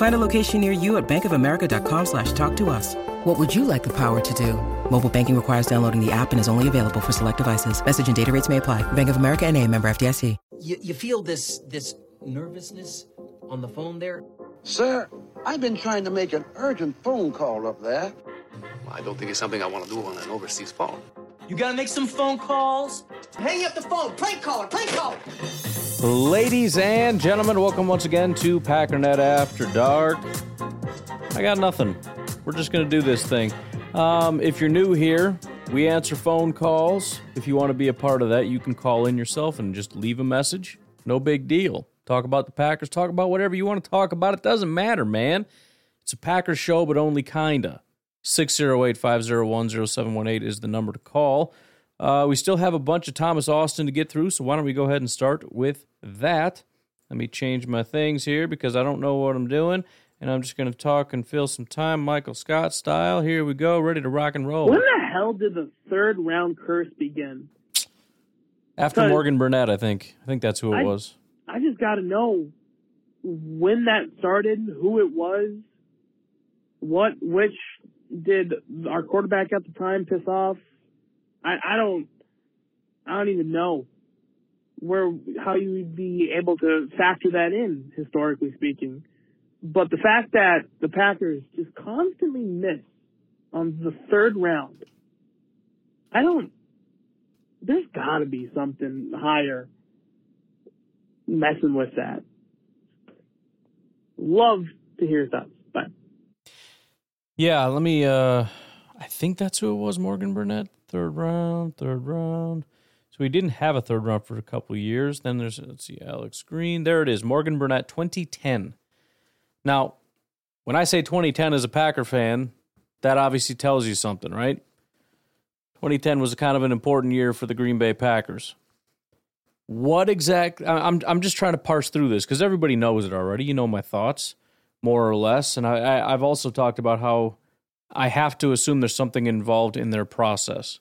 Find a location near you at bankofamerica.com slash talk to us. What would you like the power to do? Mobile banking requires downloading the app and is only available for select devices. Message and data rates may apply. Bank of America and a member FDIC. You, you feel this this nervousness on the phone there? Sir, I've been trying to make an urgent phone call up there. I don't think it's something I want to do on an overseas phone. You gotta make some phone calls. Hang up the phone. Prank caller. Prank caller. Ladies and gentlemen, welcome once again to Packernet After Dark. I got nothing. We're just going to do this thing. Um, if you're new here, we answer phone calls. If you want to be a part of that, you can call in yourself and just leave a message. No big deal. Talk about the Packers, talk about whatever you want to talk about. It doesn't matter, man. It's a Packers show, but only kinda. 608 501 0718 is the number to call. Uh, we still have a bunch of Thomas Austin to get through, so why don't we go ahead and start with that? Let me change my things here because I don't know what I'm doing, and I'm just going to talk and fill some time, Michael Scott style. Here we go, ready to rock and roll. When the hell did the third round curse begin? After Morgan Burnett, I think. I think that's who it I- was. I just got to know when that started, who it was, what, which did our quarterback at the time piss off. I, I don't, I don't even know where, how you would be able to factor that in, historically speaking. But the fact that the Packers just constantly miss on the third round, I don't, there's gotta be something higher messing with that. Love to hear thoughts. Bye. Yeah, let me. uh I think that's who it was. Morgan Burnett, third round, third round. So we didn't have a third round for a couple years. Then there's let's see, Alex Green. There it is, Morgan Burnett, 2010. Now, when I say 2010 as a Packer fan, that obviously tells you something, right? 2010 was kind of an important year for the Green Bay Packers. What exact? I'm I'm just trying to parse through this because everybody knows it already. You know my thoughts, more or less, and I, I I've also talked about how I have to assume there's something involved in their process,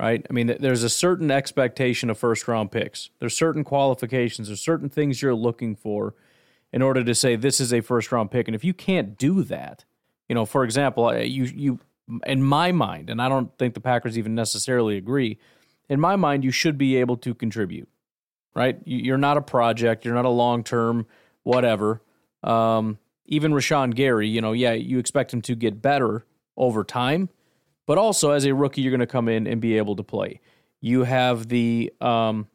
right? I mean, there's a certain expectation of first round picks. There's certain qualifications. There's certain things you're looking for in order to say this is a first round pick. And if you can't do that, you know, for example, you you in my mind, and I don't think the Packers even necessarily agree. In my mind, you should be able to contribute, right? You- You're not a project. You're not a long term whatever. Um, even Rashan Gary, you know, yeah, you expect him to get better over time, but also as a rookie, you're going to come in and be able to play. You have the, um,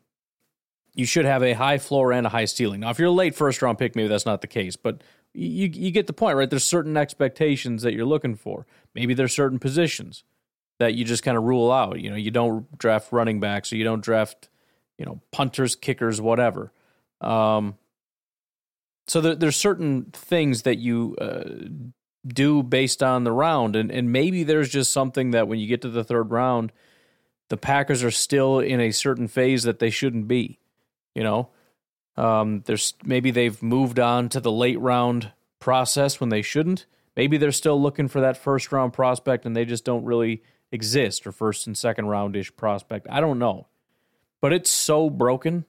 you should have a high floor and a high ceiling. Now, if you're a late first round pick, maybe that's not the case, but you you get the point, right? There's certain expectations that you're looking for. Maybe there's certain positions that you just kind of rule out. You know, you don't draft running backs, or you don't draft, you know, punters, kickers, whatever. Um, so there, there's certain things that you uh, do based on the round, and and maybe there's just something that when you get to the third round, the Packers are still in a certain phase that they shouldn't be. You know, um, there's maybe they've moved on to the late round process when they shouldn't. Maybe they're still looking for that first round prospect and they just don't really exist or first and second roundish prospect. I don't know. But it's so broken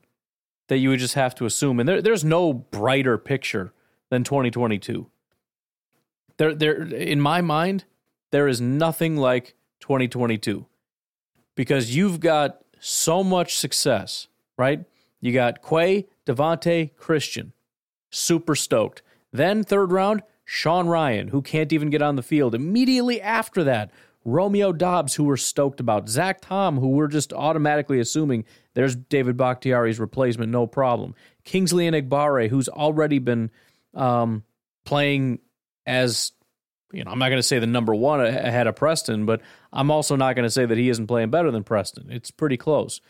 that you would just have to assume. And there, there's no brighter picture than 2022. There, there, in my mind, there is nothing like 2022 because you've got so much success, right? You got Quay, Devonte, Christian, super stoked. Then third round, Sean Rhyan, who can't even get on the field. Immediately after that, Romeo Doubs, who we're stoked about, Zach Tom, who we're just automatically assuming there's David Bakhtiari's replacement, no problem. Kingsley Enagbare, who's already been um, playing as, you know, I'm not going to say the number one ahead of Preston, but I'm also not going to say that he isn't playing better than Preston. It's pretty close.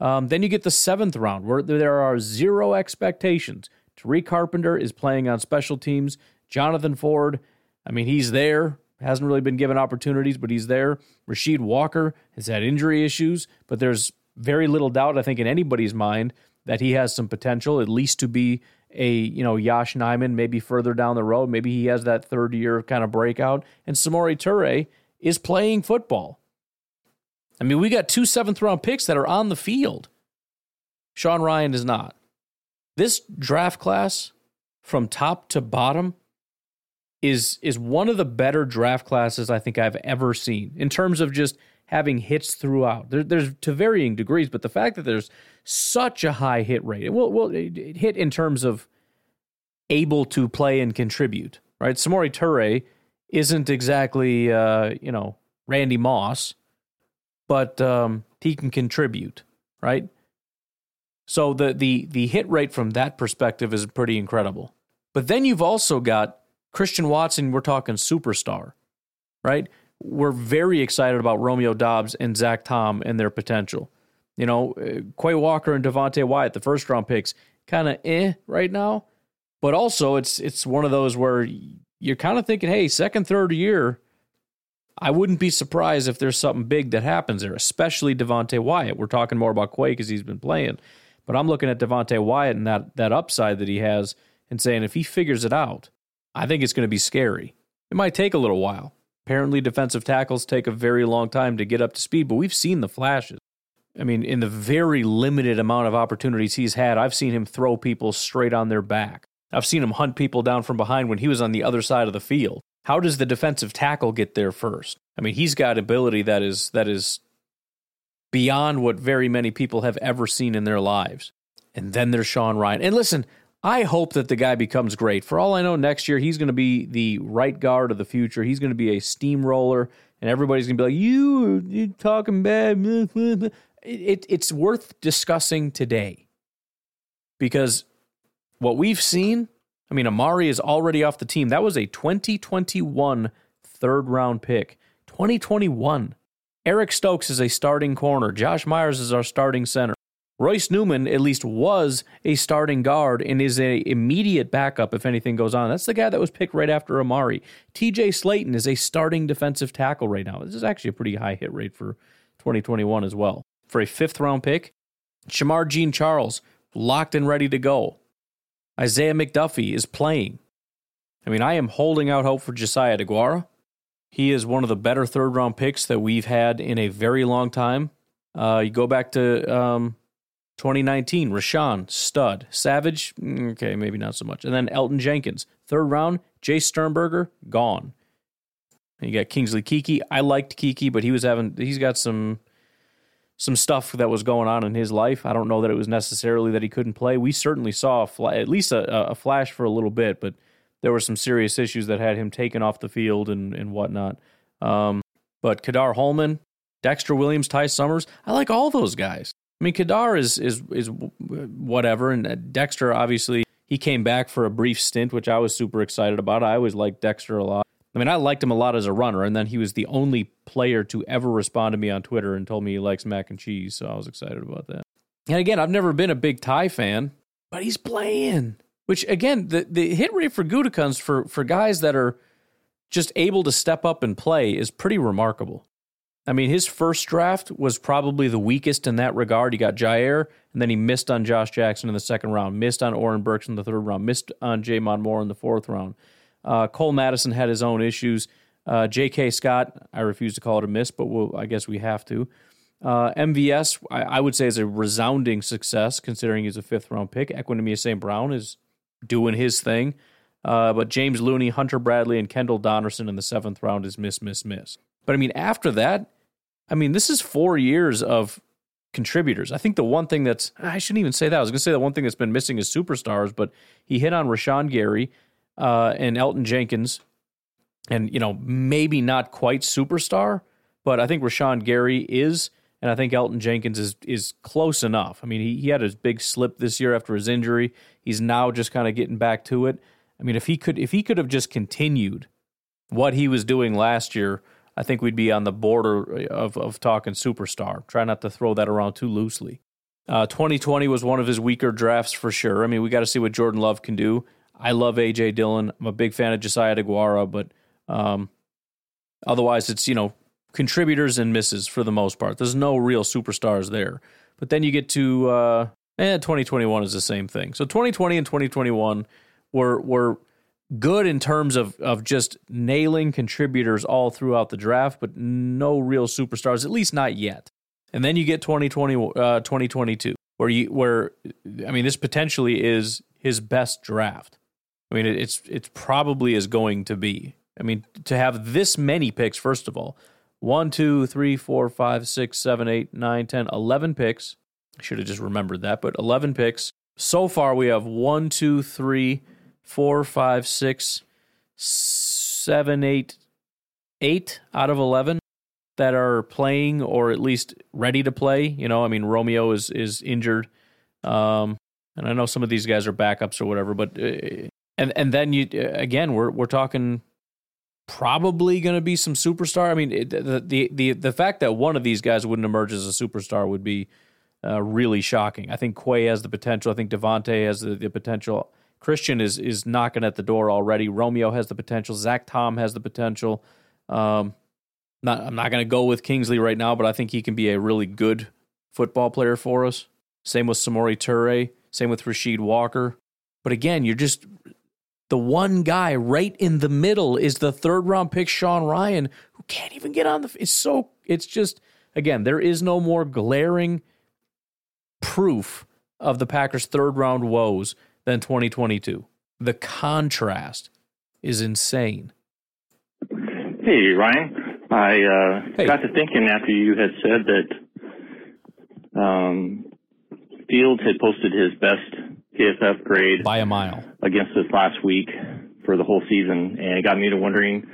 Um, then you get the seventh round where there are zero expectations. Tariq Carpenter is playing on special teams. Jonathan Ford, I mean, he's there. Hasn't really been given opportunities, but he's there. Rasheed Walker has had injury issues, but there's very little doubt, I think, in anybody's mind that he has some potential, at least to be a you know Yosh Nijman, maybe further down the road. Maybe he has that third year kind of breakout. And Samori Toure is playing football. I mean, we got two seventh round picks that are on the field. Sean Rhyan is not. This draft class, from top to bottom, is is one of the better draft classes I think I've ever seen in terms of just having hits throughout. There, there's to varying degrees, but the fact that there's such a high hit rate, well, well, hit in terms of able to play and contribute, right? Samori Toure isn't exactly, uh, you know, Randy Moss, but um, he can contribute, right? So the the the hit rate from that perspective is pretty incredible. But then you've also got Christian Watson. We're talking superstar, right? We're very excited about Romeo Doubs and Zach Tom and their potential. You know, uh, Quay Walker and Devonte Wyatt, the first round picks, kind of eh right now. But also, it's it's one of those where you're kind of thinking, hey, second, third year, I wouldn't be surprised if there's something big that happens there, especially Devonte Wyatt. We're talking more about Quay because he's been playing, but I'm looking at Devonte Wyatt and that that upside that he has, and saying if he figures it out, I think it's going to be scary. It might take a little while. Apparently, defensive tackles take a very long time to get up to speed, but we've seen the flashes. I mean, in the very limited amount of opportunities he's had, I've seen him throw people straight on their back. I've seen him hunt people down from behind when he was on the other side of the field. How does the defensive tackle get there first? I mean, he's got ability that is that is beyond what very many people have ever seen in their lives. And then there's Sean Rhyan. And listen, I hope that the guy becomes great. For all I know, next year he's going to be the right guard of the future. He's going to be a steamroller, and everybody's going to be like, "You, you talking bad?" It, it, it's worth discussing today because what we've seen, I mean, Amari is already off the team. That was a 2021 third round pick. 2021. Eric Stokes is a starting corner. Josh Myers is our starting center. Royce Newman at least was a starting guard and is a immediate backup if anything goes on. That's the guy that was picked right after Amari. TJ Slaton is a starting defensive tackle right now. This is actually a pretty high hit rate for 2021 as well. For a fifth round pick, Shemar Jean Charles locked and ready to go. Isaiah McDuffie is playing. I mean, I am holding out hope for Josiah DeGuara. He is one of the better third round picks that we've had in a very long time. Uh, you go back to um, 2019, Rashan, stud. Savage, mm, okay, maybe not so much. And then Elgton Jenkins, third round. Jace Sternberger, gone. And you got Kingsley Keke. I liked Keke, but he was having, he's got some some stuff that was going on in his life. I don't know that it was necessarily that he couldn't play. We certainly saw fl- at least a, a, flash for a little bit, but there were some serious issues that had him taken off the field and, and whatnot. Um, but Ka'dar Hollman, Dexter Williams, Ty Summers, I like all those guys. I mean, Ka'dar is is is whatever, and Dexter obviously he came back for a brief stint, which I was super excited about. I always liked Dexter a lot. I mean, I liked him a lot as a runner, and then he was the only player to ever respond to me on Twitter and told me he likes mac and cheese, so I was excited about that. And again, I've never been a big Ty fan, but he's playing. Which again, the, the hit rate for Gutekunst for for guys that are just able to step up and play is pretty remarkable. I mean, his first draft was probably the weakest in that regard. He got Jaire, and then he missed on Josh Jackson in the second round, missed on Oren Burks in the third round, missed on J'Mon Moore in the fourth round. Uh, Cole Madison had his own issues. Uh, J.K. Scott, I refuse to call it a miss, but we'll, I guess we have to. Uh, MVS, I, I, would say, is a resounding success considering he's a fifth round pick. Equanimeous St. Brown is doing his thing. Uh, but James Looney, Hunter Bradley, and Kendall Donnerson in the seventh round is miss, miss, miss. But I mean, after that, I mean, this is four years of contributors. I think the one thing that's, I shouldn't even say that. I was going to say the one thing that's been missing is superstars, but he hit on Rashan Gary uh, and Elgton Jenkins, and you know maybe not quite superstar, but I think Rashan Gary is, and I think Elgton Jenkins is is close enough. I mean, he, he had his big slip this year after his injury. He's now just kind of getting back to it. I mean, if he could if he could have just continued what he was doing last year, I think we'd be on the border of of talking superstar. Try not to throw that around too loosely. Uh, 2020 was one of his weaker drafts for sure. I mean, we got to see what Jordan Love can do. I love AJ Dillon. I'm a big fan of Josiah DeGuara, but um, otherwise, it's you know contributors and misses for the most part. There's no real superstars there. But then you get to uh, eh, 2021 is the same thing. So 2020 and 2021 were were good in terms of of just nailing contributors all throughout the draft, but no real superstars, at least not yet. And then you get 2020, uh, 2022, where you where I mean, this potentially is his best draft. I mean, it's it's probably is going to be. I mean, to have this many picks, first of all, one, two, three, four, five, six, seven, eight, nine, ten, eleven picks. I should have just remembered that, but 11 picks. So far, we have one, two, three, four, five, six, seven, eight, eight out of 11 that are playing or at least ready to play. You know, I mean, Romeo is is injured, um, and I know some of these guys are backups or whatever. But uh, and and then you again, we're we're talking probably going to be some superstar. I mean, the, the the the fact that one of these guys wouldn't emerge as a superstar would be uh, really shocking. I think Quay has the potential. I think Devonte has the, the potential. Christian is is knocking at the door already. Romeo has the potential. Zach Tom has the potential. Um, not, I'm not going to go with Kingsley right now, but I think he can be a really good football player for us. Same with Samori Toure. Same with Rasheed Walker. But again, you're just the one guy right in the middle is the third round pick, Sean Rhyan, who can't even get on the. It's so. It's just again, there is no more glaring proof of the Packers' third round woes than 2022. The contrast is insane. Hey, Ryan. I uh, Hey. got to thinking after you had said that um, Fields had posted his best PFF grade By a mile. against us last week for the whole season, and it got me to wondering,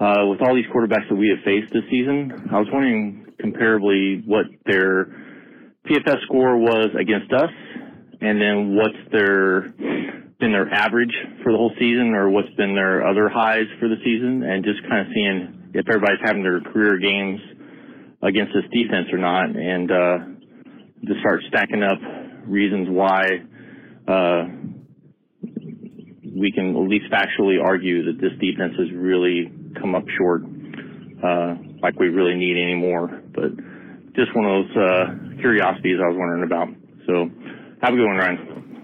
uh, with all these quarterbacks that we have faced this season, I was wondering comparably what their PFF score was against us, and then what's their been their average for the whole season, or what's been their other highs for the season, and just kind of seeing if everybody's having their career games against this defense or not, and uh, to start stacking up reasons why uh, we can at least factually argue that this defense has really come up short, uh, like we really need anymore. But just one of those uh, curiosities I was wondering about. So have a good one, Ryan.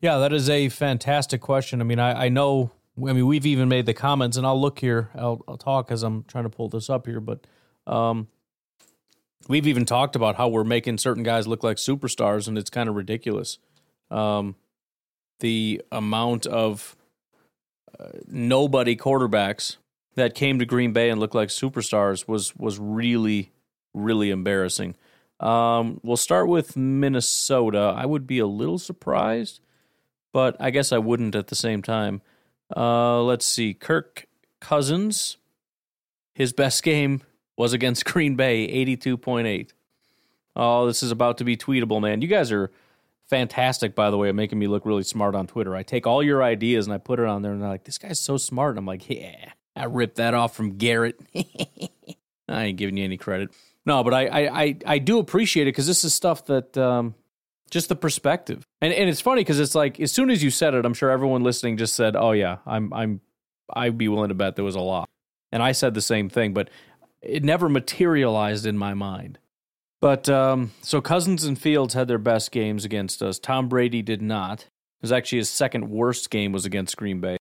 Yeah, that is a fantastic question. I mean, I, I know. I mean, we've even made the comments, and I'll look here. I'll, I'll talk as I'm trying to pull this up here, but um, we've even talked about how we're making certain guys look like superstars, and it's kind of ridiculous. Um, the amount of uh, nobody quarterbacks that came to Green Bay and looked like superstars was was really really embarrassing. Um, we'll start with Minnesota. I would be a little surprised, but I guess I wouldn't at the same time. Uh, let's see. Kirk Cousins, his best game was against Green Bay, 82.8. Oh, this is about to be tweetable, man. You guys are fantastic, by the way, at making me look really smart on Twitter. I take all your ideas and I put it on there, and they're like, this guy's so smart. And I'm like, yeah, I ripped that off from Garrett. I ain't giving you any credit. No, but I I I, I do appreciate it because this is stuff that um, just the perspective, and and it's funny because it's like as soon as you said it, I'm sure everyone listening just said, "Oh yeah, I'm I'm I'd be willing to bet there was a lot," and I said the same thing, but it never materialized in my mind. But um, so Cousins and Fields had their best games against us. Tom Brady did not. It was actually his second worst game was against Green Bay.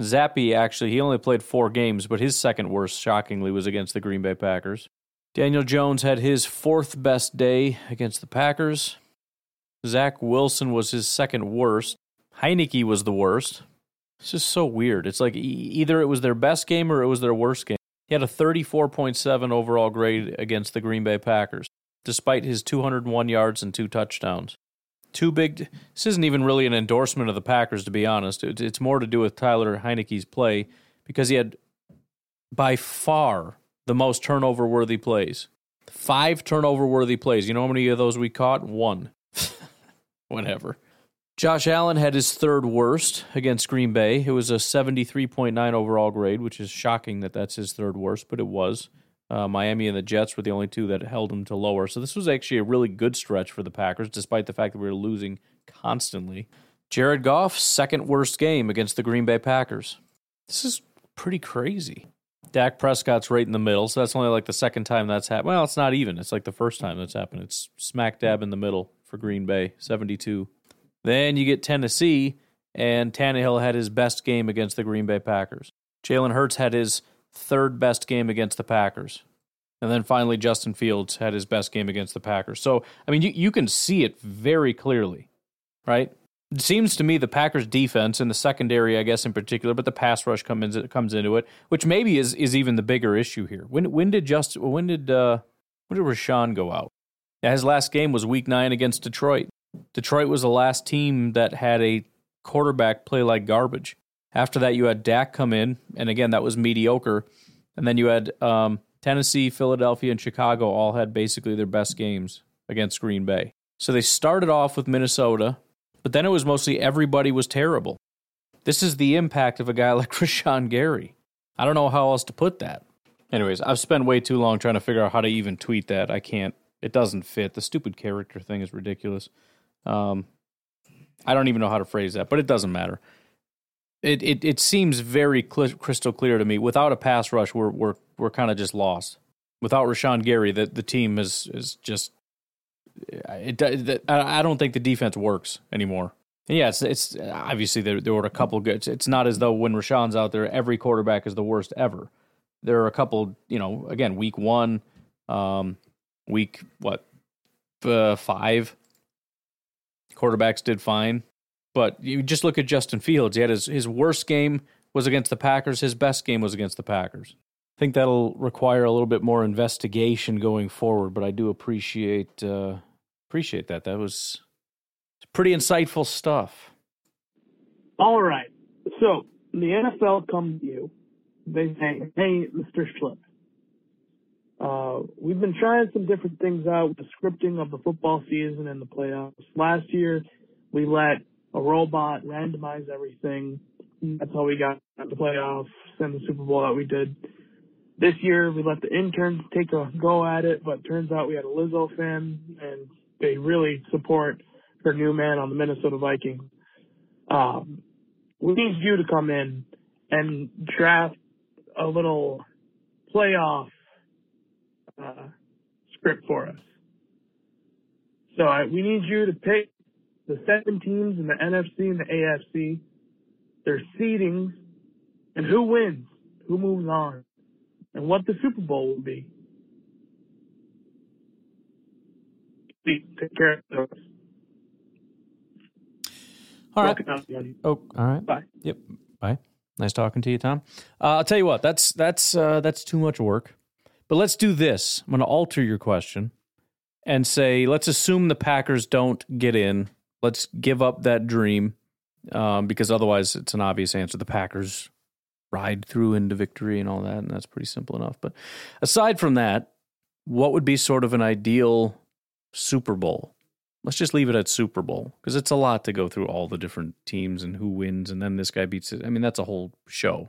Zappe actually he only played four games, but his second worst, shockingly, was against the Green Bay Packers. Daniel Jones had his fourth best day against the Packers. Zach Wilson was his second worst. Heinicke was the worst. It's just so weird. It's like either it was their best game or it was their worst game. He had a 34.7 overall grade against the Green Bay Packers, despite his 201 yards and two touchdowns. Two big. This isn't even really an endorsement of the Packers, to be honest. It's more to do with Tyler Heinicke's play because he had by far the most turnover worthy plays. Five turnover worthy plays. You know how many of those we caught? One. Whatever. Josh Allen had his third worst against Green Bay. It was a 73.9 overall grade, which is shocking that that's his third worst, but it was. Uh, Miami and the Jets were the only two that held him to lower. So this was actually a really good stretch for the Packers, despite the fact that we were losing constantly. Jared Goff, second worst game against the Green Bay Packers. This is pretty crazy. Dak Prescott's right in the middle, so that's only like the second time that's happened. Well, it's not even. It's like the first time that's happened. It's smack dab in the middle for Green Bay, 72. Then you get Tennessee, and Tannehill had his best game against the Green Bay Packers. Jalen Hurts had his third best game against the Packers. And then finally, Justin Fields had his best game against the Packers. So, I mean, you, you can see it very clearly, right? It seems to me the Packers defense and the secondary, I guess in particular, but the pass rush comes comes into it, which maybe is is even the bigger issue here. When when did just when did uh, when did Rashan go out? His last game was Week Nine against Detroit. Detroit was the last team that had a quarterback play like garbage. After that, you had Dak come in, and again that was mediocre. And then you had um, Tennessee, Philadelphia, and Chicago all had basically their best games against Green Bay. So they started off with Minnesota, but then it was mostly everybody was terrible. This is the impact of a guy like Rashan Gary. I don't know how else to put that. Anyways, I've spent way too long trying to figure out how to even tweet that. I can't. It doesn't fit. The stupid character thing is ridiculous. Um, I don't even know how to phrase that, but it doesn't matter. It it it seems very cl- crystal clear to me. Without a pass rush, we're we're we're kind of just lost. Without Rashan Gary, that the team is is just it, it, I don't think the defense works anymore. And yeah, it's, it's obviously there, there were a couple good. It's not as though when Rashan's out there, every quarterback is the worst ever. There are a couple, you know, again, week one, um, week what, uh, five, quarterbacks did fine. But you just look at Justin Fields. He had his, his worst game was against the Packers. His best game was against the Packers. I think that'll require a little bit more investigation going forward, but I do appreciate uh, appreciate that. That was pretty insightful stuff. All right. So the NFL comes to you. They say, "Hey, Mr. Schlip, uh, we've been trying some different things out with the scripting of the football season and the playoffs. Last year, we let a robot randomize everything. That's how we got the playoffs and the Super Bowl that we did. This year, we let the interns take a go at it, but turns out we had a Lizzo fan, and they really support her new man on the Minnesota Vikings. Um, we need you to come in and draft a little playoff uh, script for us. So I, we need you to pick the seven teams in the NFC and the AFC, their seedings, and who wins, who moves on, and what the Super Bowl will be. Take care of those. All right. Oh, all right. Bye. Yep. Bye. Nice talking to you, Tom. Uh, I'll tell you what. That's that's uh, that's too much work. But let's do this. I'm going to alter your question and say, let's assume the Packers don't get in. Let's give up that dream um, because otherwise it's an obvious answer. The Packers ride through into victory and all that, and that's pretty simple enough. But aside from that, what would be sort of an ideal Super Bowl? Let's just leave it at Super Bowl because it's a lot to go through all the different teams and who wins, and then this guy beats it. I mean, that's a whole show.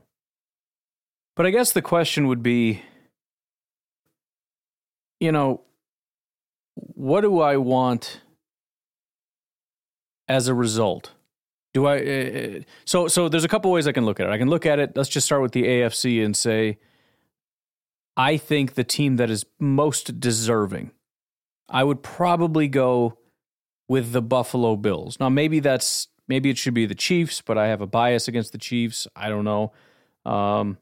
But I guess the question would be you know, what do I want as a result? Do I uh, so so there's a couple ways I can look at it. I can look at it, let's just start with the AFC and say I think the team that is most deserving. I would probably go with the Buffalo Bills. Now maybe that's maybe it should be the Chiefs, but I have a bias against the Chiefs. I don't know. Um,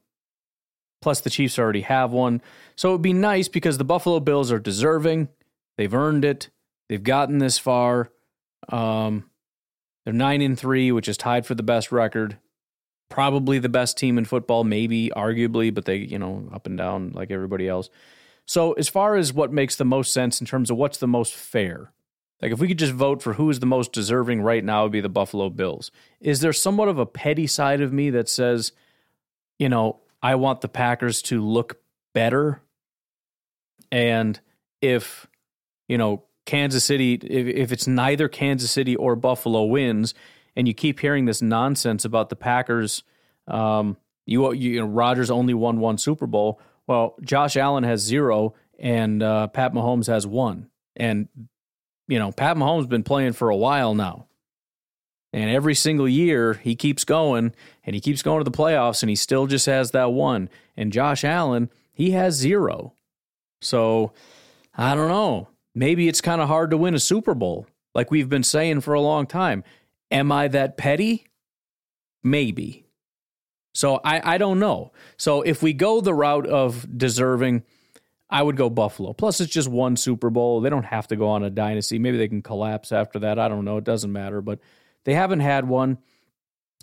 Plus, the Chiefs already have one. So it would be nice because the Buffalo Bills are deserving. They've earned it. They've gotten this far. Um, they're nine and three, which is tied for the best record. Probably the best team in football, maybe arguably, but they, you know, up and down like everybody else. So as far as what makes the most sense in terms of what's the most fair, like if we could just vote for who is the most deserving right now, would be the Buffalo Bills. Is there somewhat of a petty side of me that says, you know, I want the Packers to look better. And if, you know, Kansas City, if, if it's neither Kansas City or Buffalo wins, and you keep hearing this nonsense about the Packers, um, you, you know, Rodgers only won one Super Bowl. Well, Josh Allen has zero, and uh, Pat Mahomes has one. And you know, Pat Mahomes has been playing for a while now. And every single year he keeps going and he keeps going to the playoffs and he still just has that one. And Josh Allen, he has zero. So I don't know. Maybe it's kind of hard to win a Super Bowl, like we've been saying for a long time. Am I that petty? Maybe. So I, I don't know. So if we go the route of deserving, I would go Buffalo. Plus, it's just one Super Bowl. They don't have to go on a dynasty. Maybe they can collapse after that. I don't know. It doesn't matter. But they haven't had one.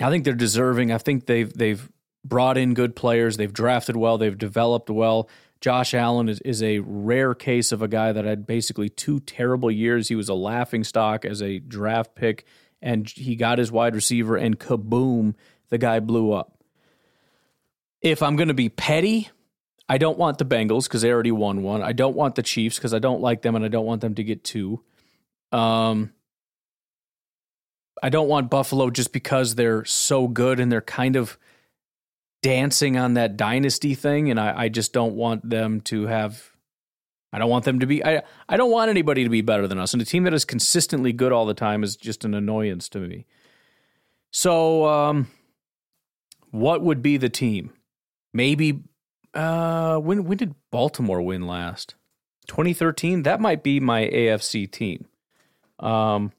I think they're deserving. I think they've they've brought in good players. They've drafted well. They've developed well. Josh Allen is, is a rare case of a guy that had basically two terrible years. He was a laughing stock as a draft pick, and he got his wide receiver, and kaboom, the guy blew up. If I'm going to be petty, I don't want the Bengals because they already won one. I don't want the Chiefs because I don't like them and I don't want them to get two. Um, I don't want Buffalo just because they're so good and they're kind of dancing on that dynasty thing, and I, I just don't want them to have. I don't want them to be. I I don't want anybody to be better than us, and a team that is consistently good all the time is just an annoyance to me. So, um, what would be the team? Maybe. Uh, when when did Baltimore win last? 2013. That might be my AFC team. Um,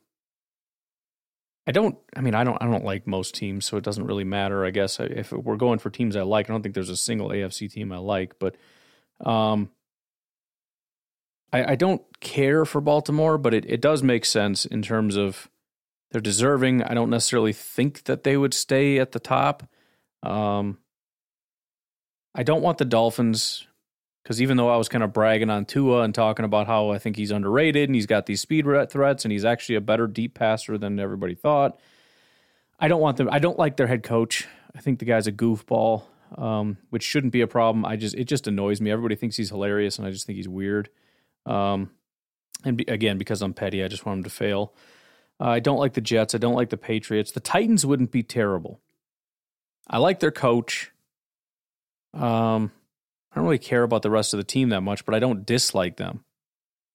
I don't. I mean, I don't. I don't like most teams, so it doesn't really matter. I guess if we're going for teams I like, I don't think there's a single AFC team I like, but um, I, I don't care for Baltimore, but it, it does make sense in terms of they're deserving. I don't necessarily think that they would stay at the top. Um, I don't want the Dolphins because even though I was kind of bragging on Tua and talking about how I think he's underrated and he's got these speed threats and he's actually a better deep passer than everybody thought, I don't want them. I don't like their head coach. I think the guy's a goofball, um, which shouldn't be a problem. I just it just annoys me. Everybody thinks he's hilarious, and I just think he's weird. Um, and be, again, because I'm petty, I just want him to fail. Uh, I don't like the Jets. I don't like the Patriots. The Titans wouldn't be terrible. I like their coach. Um, I don't really care about the rest of the team that much, but I don't dislike them.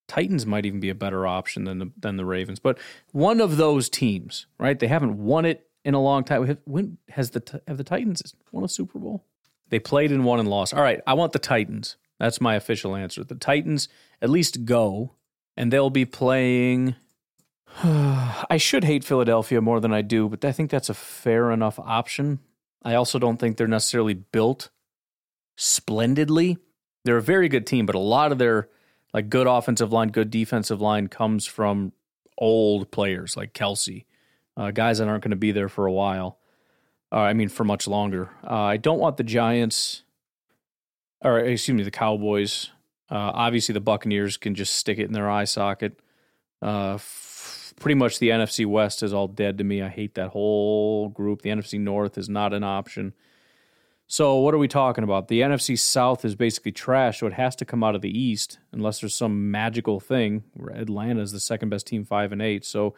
Titans might even be a better option than the than the Ravens, but one of those teams, right? They haven't won it in a long time. When has the have the Titans won a Super Bowl? They played and won and lost. All right, I want the Titans. That's my official answer. The Titans at least go, and they'll be playing. I should hate Philadelphia more than I do, but I think that's a fair enough option. I also don't think they're necessarily built splendidly. They're a very good team, but a lot of their like good offensive line, good defensive line comes from old players like Kelce, uh, guys that aren't going to be there for a while. Uh, I mean, for much longer. Uh, I don't want the Giants, or excuse me, the Cowboys. Uh, obviously, the Buccaneers can just stick it in their eye socket. Uh, f- pretty much the NFC West is all dead to me. I hate that whole group. The NFC North is not an option. So what are we talking about? The NFC South is basically trash, so it has to come out of the East unless there's some magical thing. Atlanta is the second best team, five and eight. So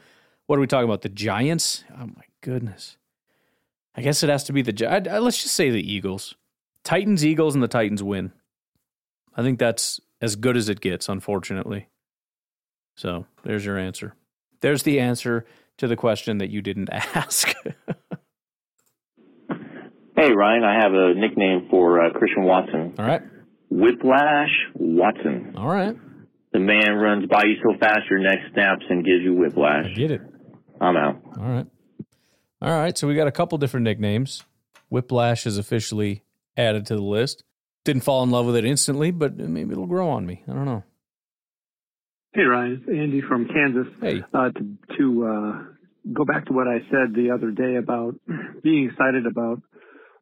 what are we talking about? The Giants? Oh my goodness! I guess it has to be the. I, let's just say the Eagles, Titans, Eagles, and the Titans win. I think that's as good as it gets, unfortunately. So there's your answer. There's the answer to the question that you didn't ask. Hey, Ryan, I have a nickname for uh, Christian Watson. All right. Whiplash Watson. All right. The man runs by you so fast your neck snaps and gives you whiplash. I get it. I'm out. All right. All right. So we got a couple different nicknames. Whiplash is officially added to the list. Didn't fall in love with it instantly, but maybe it'll grow on me. I don't know. Hey, Ryan. It's Andy from Kansas. Hey. Uh, to to uh, go back to what I said the other day about being excited about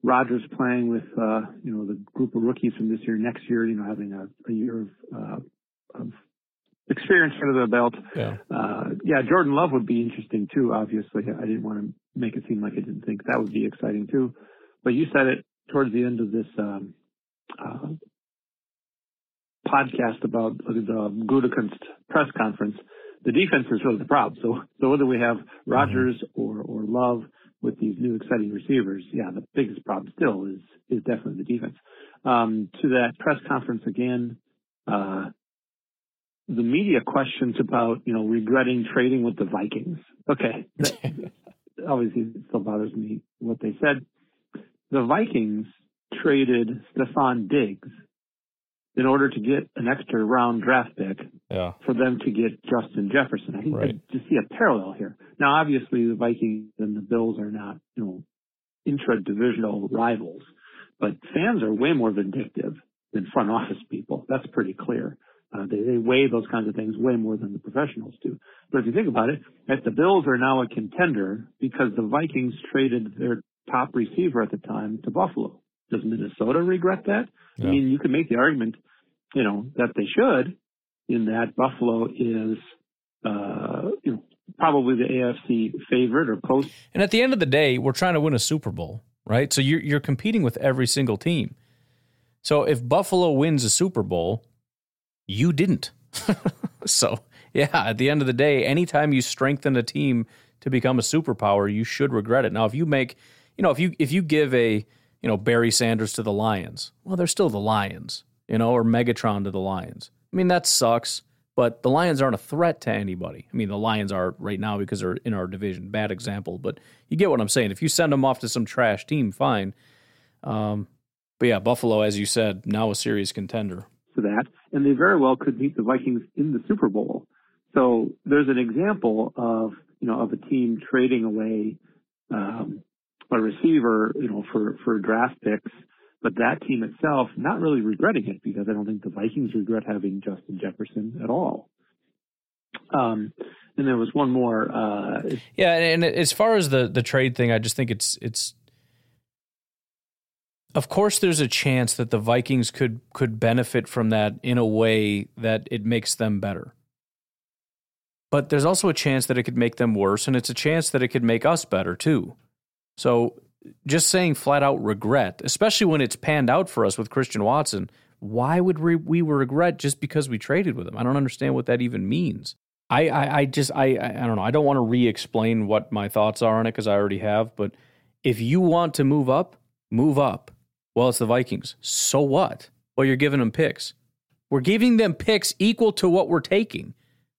Rodgers playing with uh, you know the group of rookies from this year, next year, you know, having a, a year of, uh, of experience under the belt. Yeah. Uh, yeah, Jordan Love would be interesting too. Obviously, I didn't want to make it seem like I didn't think that would be exciting too. But you said it towards the end of this um, uh, podcast about the Gutekunst press conference, the defense is really the problem. So, so whether we have Rodgers mm-hmm. or, or Love with these new exciting receivers, yeah, the biggest problem still is, is definitely the defense. Um, to that press conference again, uh, the media questions about, you know, regretting trading with the Vikings. Okay. That, obviously it still bothers me what they said. The Vikings traded Stefon Diggs in order to get an extra round draft pick yeah. for them to get Justin Jefferson. I think right. I just see a parallel here. Now, obviously, the Vikings and the Bills are not, you know, intra-divisional rivals, but fans are way more vindictive than front office people. That's pretty clear. Uh, they, they weigh those kinds of things way more than the professionals do. But if you think about it, if the Bills are now a contender because the Vikings traded their top receiver at the time to Buffalo. Does Minnesota regret that? Yeah. I mean, you can make the argument, you know, that they should, in that Buffalo is, uh, you know, probably the AFC favorite or post. And at the end of the day, we're trying to win a Super Bowl, right? So you're you're competing with every single team. So if Buffalo wins a Super Bowl, you didn't. so yeah, at the end of the day, anytime you strengthen a team to become a superpower, you should regret it. Now, if you make, you know, if you if you give a you know, Barry Sanders to the Lions. Well, they're still the Lions, you know, or Megatron to the Lions. I mean, that sucks, but the Lions aren't a threat to anybody. I mean, the Lions are right now because they're in our division. Bad example, but you get what I'm saying. If you send them off to some trash team, fine. Um, but yeah, Buffalo, as you said, now a serious contender. For that, and they very well could beat the Vikings in the Super Bowl. So there's an example of you know of a team trading away um, a receiver, you know, for, for draft picks. But that team itself, not really regretting it because I don't think the Vikings regret having Justin Jefferson at all. Um, and there was one more. Uh, yeah, and as far as the the trade thing, I just think it's it's. Of course, there's a chance that the Vikings could could benefit from that in a way that it makes them better. But there's also a chance that it could make them worse, and it's a chance that it could make us better too. So just saying flat out regret, especially when it's panned out for us with Christian Watson, why would we, we regret just because we traded with him? I don't understand what that even means. I, I, I just I, I don't know. I don't want to re-explain what my thoughts are on it because I already have. But if you want to move up, move up. Well, it's the Vikings. So what? Well, you're giving them picks. We're giving them picks equal to what we're taking.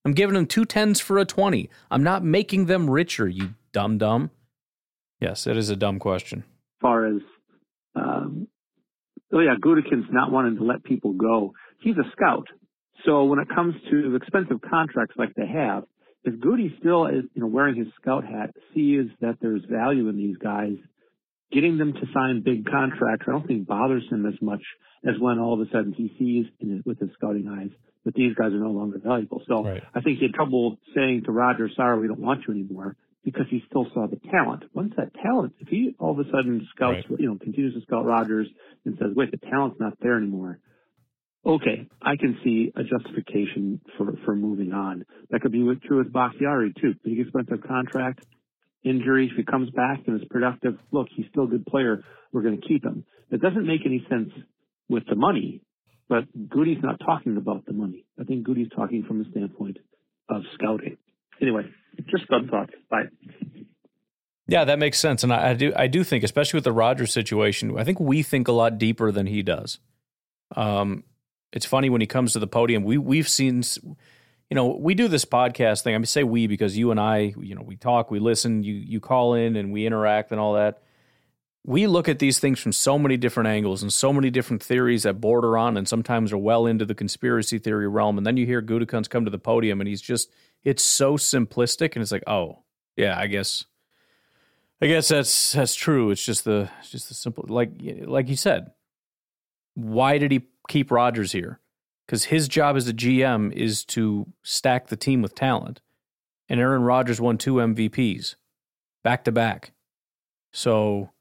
I'm giving them two tens for a twenty. I'm not making them richer. You dumb dumb. Yes, it is a dumb question. As far as, um, oh yeah, Gutekunst not wanting to let people go. He's a scout. So when it comes to expensive contracts like they have, if Goody still is, you know, wearing his scout hat, sees that there's value in these guys, getting them to sign big contracts, I don't think bothers him as much as when all of a sudden he sees his, with his scouting eyes that these guys are no longer valuable. So right. I think he had trouble saying to Roger, sorry, we don't want you anymore because he still saw the talent. Once that talent, if he all of a sudden scouts, right. you know, continues to scout Rodgers and says, wait, the talent's not there anymore. Okay, I can see a justification for, for moving on. That could be true with Bakhtiari too. Big expensive contract, injury. If he comes back and is productive, look, he's still a good player. We're going to keep him. It doesn't make any sense with the money, but Goody's not talking about the money. I think Goody's talking from the standpoint of scouting. Anyway, just fun thought. Bye. Yeah, that makes sense, and I, I, do. I do think, especially with the Rodgers situation, I think we think a lot deeper than he does. Um, it's funny when he comes to the podium. We we've seen, you know, we do this podcast thing. I mean, say we because you and I, you know, we talk, we listen, you you call in, and we interact and all that. We look at these things from so many different angles and so many different theories that border on, and sometimes are well into the conspiracy theory realm. And then you hear Gutekunst come to the podium, and he's just it's so simplistic and it's like, oh, yeah, I guess I guess that's that's true. It's just the it's just the simple like like you said. Why did he keep Rodgers here? Because his job as a GM is to stack the team with talent. And Aaron Rodgers won two MVPs back to back. So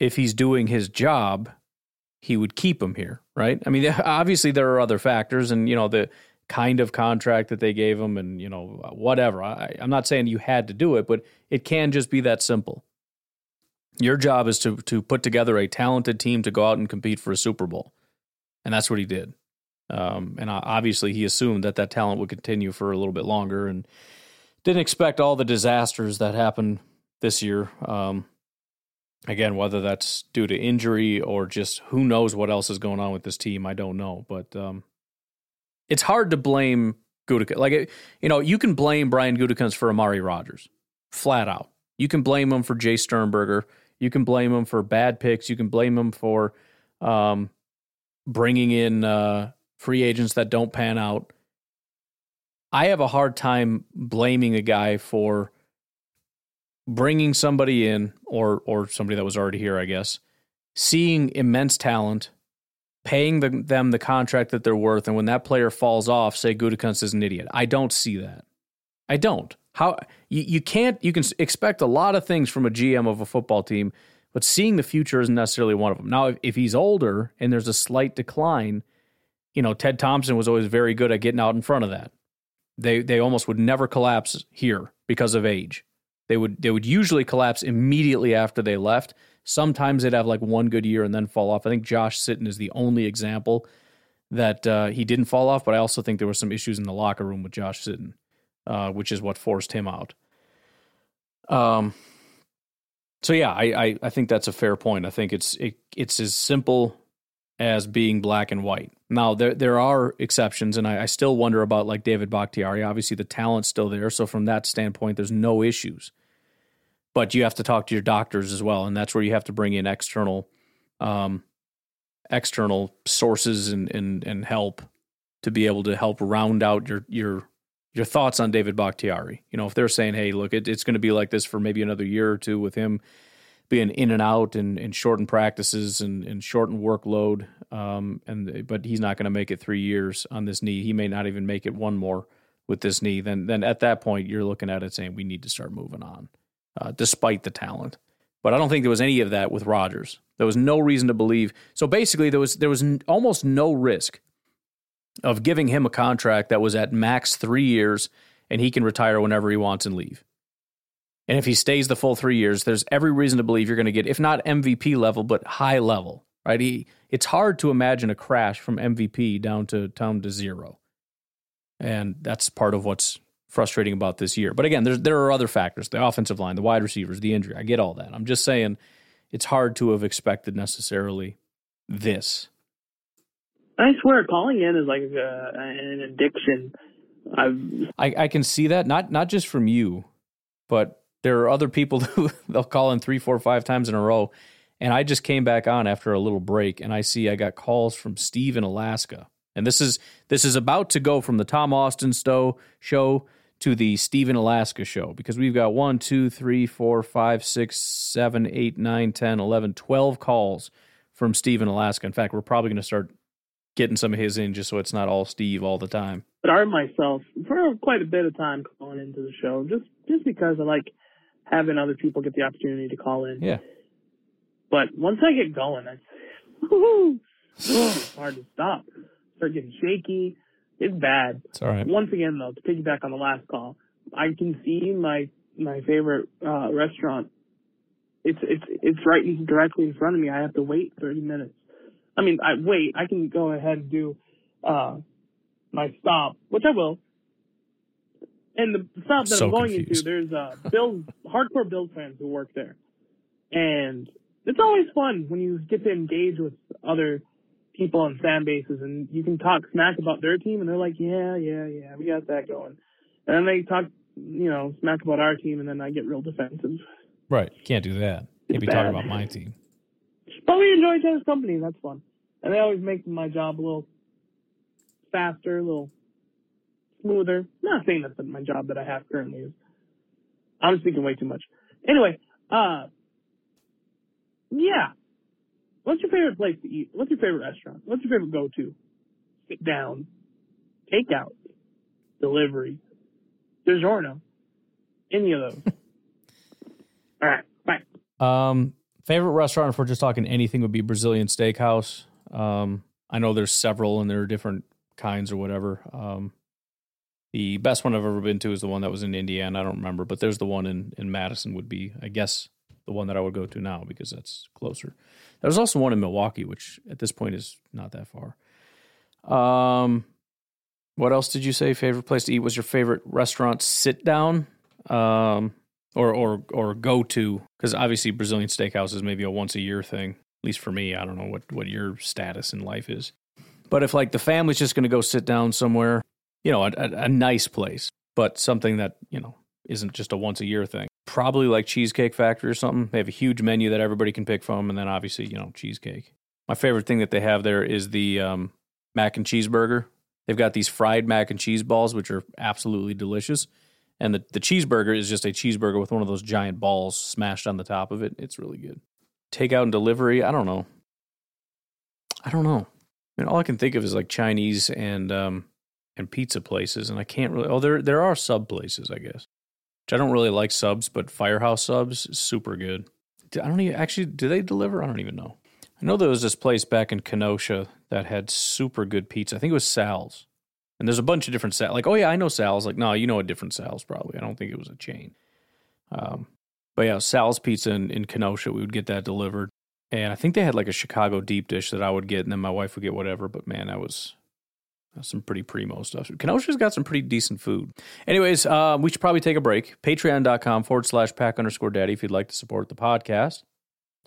if he's doing his job, he would keep him here, right? I mean, obviously there are other factors, and you know the kind of contract that they gave him and you know whatever I, i'm not saying you had to do it but it can just be that simple your job is to to put together a talented team to go out and compete for a super bowl and that's what he did Um, and obviously, he assumed that that talent would continue for a little bit longer and didn't expect all the disasters that happened this year. Um, again, whether that's due to injury or just who knows what else is going on with this team, I don't know. But um, it's hard to blame Gutekunst. Like, you know, you can blame Brian Gutekunst for Amari Rodgers, flat out. You can blame him for Jace Sternberger. You can blame him for bad picks. You can blame him for um, bringing in uh, free agents that don't pan out. I have a hard time blaming a guy for bringing somebody in or or somebody that was already here, I guess, seeing immense talent, paying the, them the contract that they're worth, and when that player falls off, say Gutekunst is an idiot. I don't see that. I don't. How you, you can't you can expect a lot of things from a GM of a football team, but seeing the future isn't necessarily one of them. Now, if, if he's older and there's a slight decline, you know, Ted Thompson was always very good at getting out in front of that. They they almost would never collapse here because of age. They would they would usually collapse immediately after they left. Sometimes they'd have like one good year and then fall off. I think Josh Sitton is the only example that uh, he didn't fall off, but I also think there were some issues in the locker room with Josh Sitton, uh, which is what forced him out. Um. So yeah, I, I, I think that's a fair point. I think it's it, it's as simple as being black and white. Now there there are exceptions, and I, I, still wonder about like David Bakhtiari. Obviously, the talent's still there, so from that standpoint, there's no issues. But you have to talk to your doctors as well, and that's where you have to bring in external, um, external sources and and and help to be able to help round out your your your thoughts on David Bakhtiari. You know, if they're saying, "Hey, look, it, it's going to be like this for maybe another year or two with him." being in and out and, and shortened practices and, and shortened workload. Um, and but he's not going to make it three years on this knee. He may not even make it one more with this knee. Then then at that point you're looking at it saying we need to start moving on, uh, despite the talent. But I don't think there was any of that with Rodgers. There was no reason to believe. So basically, there was there was almost no risk of giving him a contract that was at max three years, and he can retire whenever he wants and leave. And if he stays the full three years, there's every reason to believe you're going to get, if not MVP level, but high level, right? He, it's hard to imagine a crash from MVP down to down to zero, and that's part of what's frustrating about this year. But again, there's there are other factors: the offensive line, the wide receivers, the injury. I get all that. I'm just saying, it's hard to have expected necessarily this. I swear, calling in is like uh, an addiction. I've... I I can see that not not just from you, but there are other people who they'll call in three, four, five times in a row. And I just came back on after a little break and I see I got calls from Steve in Alaska. And this is this is about to go from the Tom Austin Stowe show to the Steve in Alaska show because we've got one, two, three, four, five, six, seven, eight, nine, ten, eleven, twelve calls from Steve in Alaska. In fact, we're probably going to start getting some of his in just so it's not all Steve all the time. But I myself for quite a bit of time calling into the show just just because I like having other people get the opportunity to call in. Yeah. But once I get going, it's hard to stop. Start getting shaky. It's bad. It's all right. Once again, though, to piggyback on the last call, I can see my my favorite uh, restaurant. It's it's it's right directly in front of me. I have to wait 30 minutes. I mean, I wait. I can go ahead and do uh, my stop, which I will, and the stop that so I'm going confused. into, there's uh, Bills, hardcore Bills fans who work there, and it's always fun when you get to engage with other people on fan bases, and you can talk smack about their team, and they're like, yeah, yeah, yeah, we got that going, and then they talk, you know, smack about our team, and then I get real defensive. Right, can't do that. Can't be bad. talking about my team. But we enjoy each other's company, that's fun. And they always make my job a little faster, a little smoother. Not saying that my job that I have currently is. I'm speaking way too much. Anyway, uh, yeah. What's your favorite place to eat? What's your favorite restaurant? What's your favorite go-to? Sit down, takeout, delivery, DiGiorno, any of those. All right, bye. Um, favorite restaurant, if we're just talking anything, would be Brazilian Steakhouse. Um, I know there's several and there are different kinds or whatever. Um, the best one I've ever been to is the one that was in Indiana. I don't remember, but there's the one in, in Madison would be, I guess, the one that I would go to now because that's closer. There's also one in Milwaukee, which at this point is not that far. Um, what else did you say? Favorite place to eat was your favorite restaurant sit down, um, or or or go to? Because obviously Brazilian steakhouse is maybe a once a year thing. At least for me, I don't know what what your status in life is. But if like the family's just going to go sit down somewhere, you know, a, a, a nice place, but something that you know isn't just a once a year thing. Probably like Cheesecake Factory or something. They have a huge menu that everybody can pick from, and then obviously you know cheesecake. My favorite thing that they have there is the um, mac and cheeseburger. They've got these fried mac and cheese balls, which are absolutely delicious. And the, the cheeseburger is just a cheeseburger with one of those giant balls smashed on the top of it. It's really good. Takeout and delivery, I don't know. I don't know. I mean, all I can think of is like Chinese and um, and pizza places, and I can't really. Oh, there there are sub places, I guess. Which I don't really like subs, but Firehouse subs super good. I don't even actually. Do they deliver? I don't even know. I know there was this place back in Kenosha that had super good pizza. I think it was Sal's. And there's a bunch of different Sal's. Like, oh yeah, I know Sal's. Like, no, you know a different Sal's probably. I don't think it was a chain. Um, but yeah, Sal's Pizza in, in Kenosha, we would get that delivered. And I think they had like a Chicago deep dish that I would get, and then my wife would get whatever. But man, that was some pretty primo stuff. Kenosha's got some pretty decent food. Anyways, uh, we should probably take a break. Patreon.com forward slash pack underscore daddy if you'd like to support the podcast.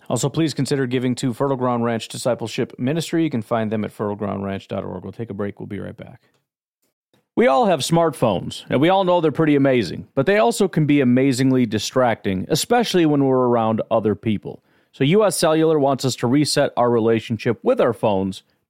Also, please consider giving to Fertile Ground Ranch Discipleship Ministry. You can find them at fertilegroundranch.org. We'll take a break. We'll be right back. We all have smartphones, and we all know they're pretty amazing, but they also can be amazingly distracting, especially when we're around other people. So, US Cellular wants us to reset our relationship with our phones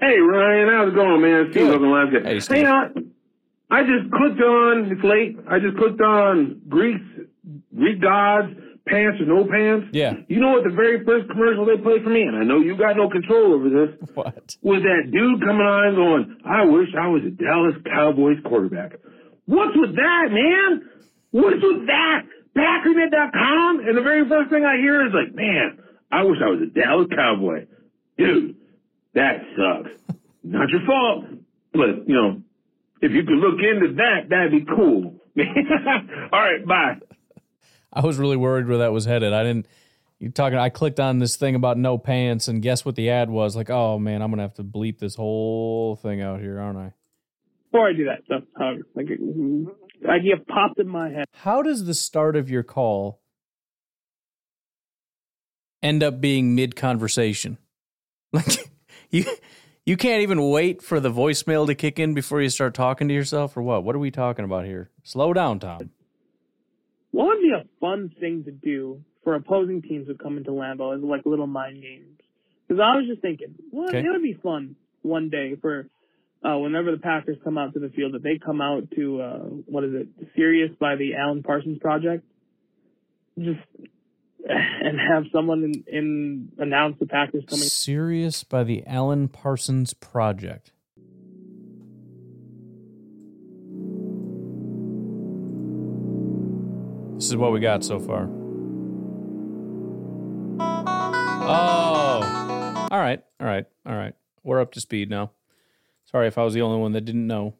Hey Ryan, how's it going, man? Steve Logan Live. Hey, Steve. Hey, I, I just clicked on. It's late. I just clicked on Greeks, Greek gods, pants or no pants. Yeah. You know what? The very first commercial they played for me, and I know you got no control over this. What? Was that dude coming on going? I wish I was a Dallas Cowboys quarterback. What's with that, man? What's with that? Packernet.com, and the very first thing I hear is like, man, I wish I was a Dallas Cowboy. Dude, that sucks. Not your fault, but you know, if you could look into that, that'd be cool. All right, bye. I was really worried where that was headed. I didn't. You talking? I clicked on this thing about no pants, and guess what the ad was? Like, oh man, I'm gonna have to bleep this whole thing out here, aren't I? Before I do that stuff, like idea popped in my head. How does the start of your call end up being mid conversation? Like you you can't even wait for the voicemail to kick in before you start talking to yourself or what? What are we talking about here? Slow down, Tom. What would be a fun thing to do for opposing teams who come into Lambeau as like little mind games? Because I was just thinking, well, Okay. it would be fun one day for uh, whenever the Packers come out to the field that they come out to uh, what is it, Sirius by the Alan Parsons Project. Just and have someone in, in announce the Packers coming. Sirius by the Alan Parsons Project. This is what we got so far. Oh. All right. All right. All right. We're up to speed now. Sorry if I was the only one that didn't know.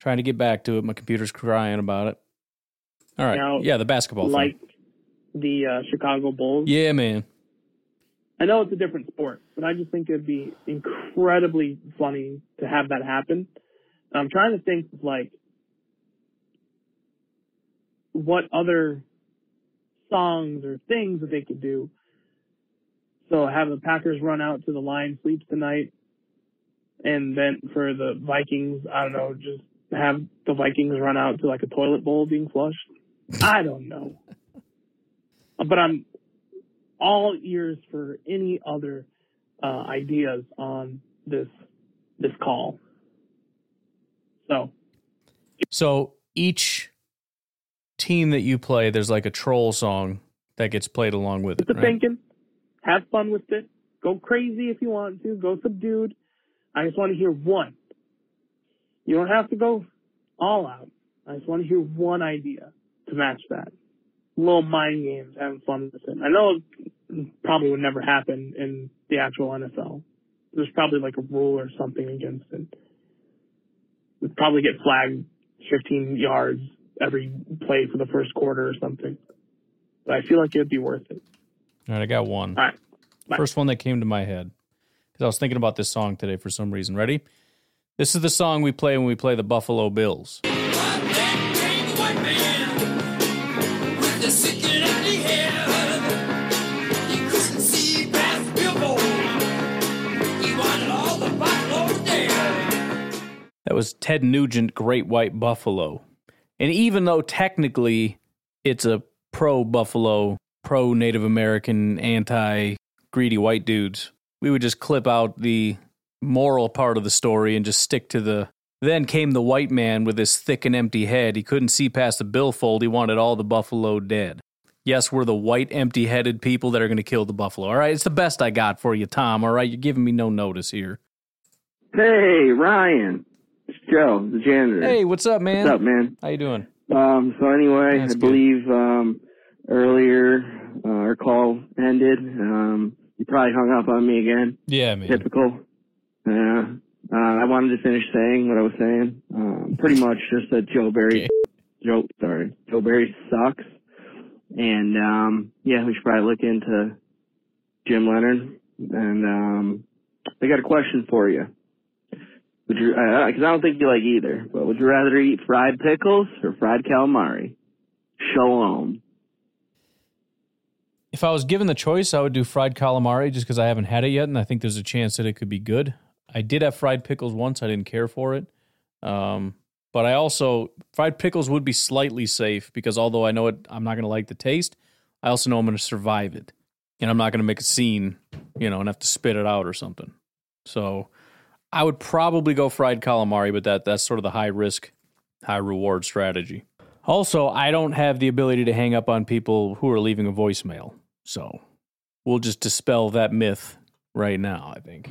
Trying to get back to it. My computer's crying about it. All right. Now, yeah, the basketball like thing. The uh, Chicago Bulls. Yeah, man. I know it's a different sport, but I just think it'd be incredibly funny to have that happen. I'm trying to think of like what other songs or things that they could do. So have the Packers run out to the line sleeps tonight, and then for the Vikings, I don't know, just have the Vikings run out to like a toilet bowl being flushed. I don't know, but I'm all ears for any other uh, ideas on this this call. So So each team that you play, there's like a troll song that gets played along with it. The right? thinking, have fun with it, go crazy if you want to, go subdued. I just want to hear one. You don't have to go all out. I just want to hear one idea to match that. Little mind games, having fun with it. I know it probably would never happen in the actual NFL. There's probably like a rule or something against it. Would probably get flagged 15 yards every play for the first quarter or something. But I feel like it'd be worth it. All right, I got one. All right. Bye. First one that came to my head because I was thinking about this song today for some reason. Ready? This is the song we play when we play the Buffalo Bills. That was Ted Nugent, Great White Buffalo. And even though technically it's a pro Buffalo, pro Native American, anti greedy white dudes, we would just clip out the moral part of the story and just stick to the. Then came the white man with his thick and empty head. He couldn't see past the billfold. He wanted all the buffalo dead. Yes, we're the white, empty headed people that are going to kill the buffalo. All right, it's the best I got for you, Tom. All right, you're giving me no notice here. Hey, Ryan. It's Joe, the janitor. Hey, what's up, man? What's up, man? How you doing? Um, so anyway, That's I believe um, earlier uh, our call ended. Um, you probably hung up on me again. Yeah, man. Typical. Yeah. Uh, I wanted to finish saying what I was saying. Um, pretty much just that Joe Barry, Joe, sorry, Joe Barry sucks. And um, yeah, we should probably look into Jim Leonhard. And um, I got a question for you. Would you? Because I don't think you like either. But would you rather eat fried pickles or fried calamari? Shalom. If I was given the choice, I would do fried calamari just because I haven't had it yet, and I think there's a chance that it could be good. I did have fried pickles once. I didn't care for it. Um, but I also fried pickles would be slightly safe because although I know it, I'm not going to like the taste. I also know I'm going to survive it, and I'm not going to make a scene, you know, and have to spit it out or something. So I would probably go fried calamari, but that that's sort of the high risk, high reward strategy. Also, I don't have the ability to hang up on people who are leaving a voicemail. So we'll just dispel that myth right now, I think.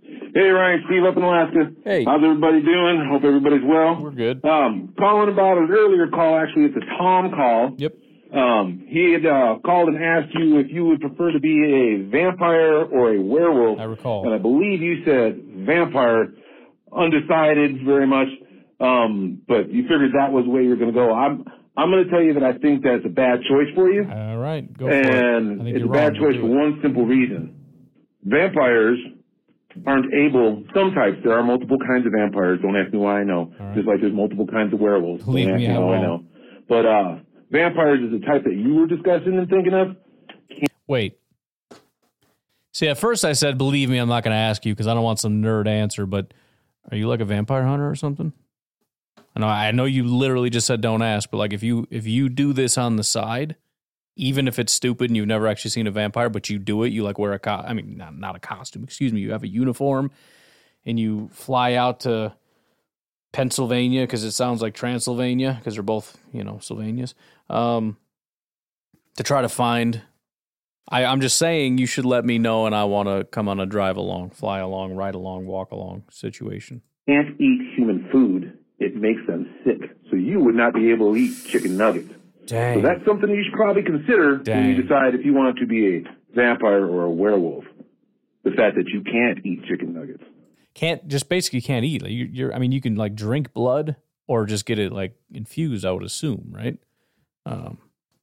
Hey, Ryan, Steve up in Alaska. Hey. How's everybody doing? Hope everybody's well. We're good. Um, calling about an earlier call, actually, it's a Tom call. Yep. Um, he had uh, called and asked you if you would prefer to be a vampire or a werewolf. I recall. And I believe you said vampire, undecided very much. Um, but you figured that was the way you were going to go. I'm I'm going to tell you that I think that's a bad choice for you. All right, go for it. and it's a bad choice for one simple reason. Vampires aren't able, some types, there are multiple kinds of vampires. Don't ask me why I know. Just like there's multiple kinds of werewolves. Believe Don't ask me, me how I know. But, uh, vampires is the type that you were discussing and thinking of. Wait. See, at first I said, believe me, I'm not going to ask you because I don't want some nerd answer, but are you like a vampire hunter or something? I know, I know you literally just said don't ask, but like if you if you do this on the side, even if it's stupid and you've never actually seen a vampire, but you do it, you like wear a co- I mean not not a costume, excuse me, you have a uniform and you fly out to Pennsylvania because it sounds like Transylvania because they're both, you know, Sylvanias. Um, to try to find. I, I'm just saying you should let me know, and I want to come on a drive along, fly along, ride along, walk along situation. Can't eat human food. It makes them sick. So you would not be able to eat chicken nuggets. Dang. So that's something you should probably consider when you decide if you want to be a vampire or a werewolf. The fact that you can't eat chicken nuggets. Can't just basically can't eat. Like you, you're. I mean, you can like drink blood or just get it like infused. I would assume, right? Um,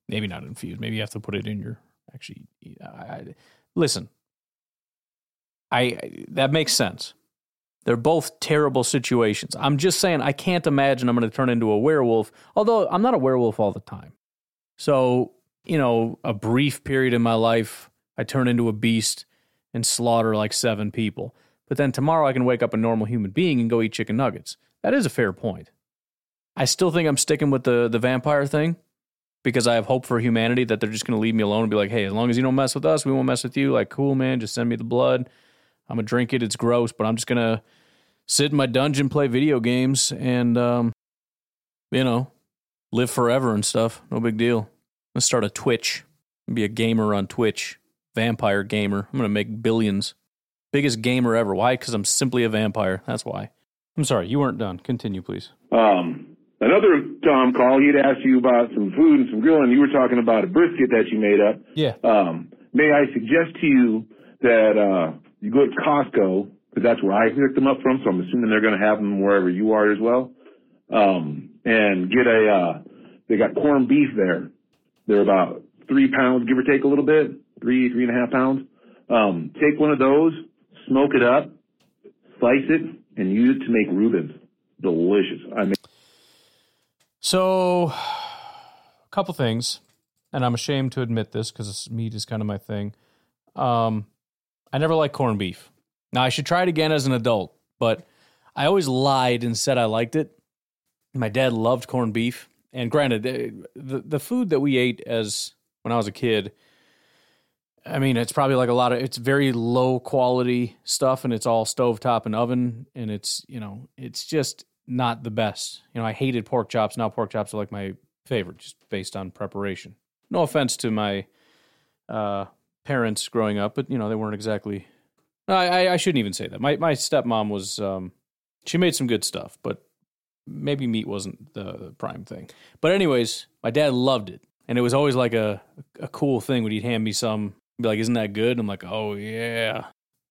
maybe not infused. Maybe you have to put it in your actually. I, I, listen, I, I that makes sense. They're both terrible situations. I'm just saying I can't imagine I'm going to turn into a werewolf. Although I'm not a werewolf all the time. So you know, a brief period in my life, I turn into a beast and slaughter like seven people. But then tomorrow I can wake up a normal human being and go eat chicken nuggets. That is a fair point. I still think I'm sticking with the the vampire thing because I have hope for humanity that they're just going to leave me alone and be like, "Hey, as long as you don't mess with us, we won't mess with you." Like, cool, man, just send me the blood. I'm gonna drink it. It's gross, but I'm just gonna sit in my dungeon, play video games, and um, you know, live forever and stuff. No big deal. Let's start a Twitch. Be a gamer on Twitch. Vampire gamer. I'm gonna make billions. Biggest gamer ever. Why? Because I'm simply a vampire. That's why. I'm sorry, you weren't done. Continue, please. Um, another Tom call, he'd asked you about some food and some grilling. You were talking about a brisket that you made up. Yeah. Um, may I suggest to you that uh, you go to Costco because that's where I picked them up from. So I'm assuming they're going to have them wherever you are as well. Um, and get a uh, they got corned beef there. They're about three pounds, give or take a little bit, three three and a half pounds. Um, take one of those, smoke it up, slice it, and use it to make Reubens. Delicious. I mean. So, a couple things, and I'm ashamed to admit this because meat is kind of my thing. Um, I never liked corned beef. Now I should try it again as an adult, but I always lied and said I liked it. My dad loved corned beef, and granted, eh, the the food that we ate as when I was a kid. I mean, it's probably like a lot of it's very low quality stuff, and it's all stovetop and oven, and it's you know it's just not the best. You know, I hated pork chops. Now pork chops are like my favorite, just based on preparation. No offense to my uh, parents growing up, but you know they weren't exactly. I, I, I shouldn't even say that. My my stepmom was um, she made some good stuff, but maybe meat wasn't the, prime thing. But anyways, my dad loved it, and it was always like a a cool thing when he'd hand me some. Be like, "Isn't that good?" I'm like, "Oh yeah."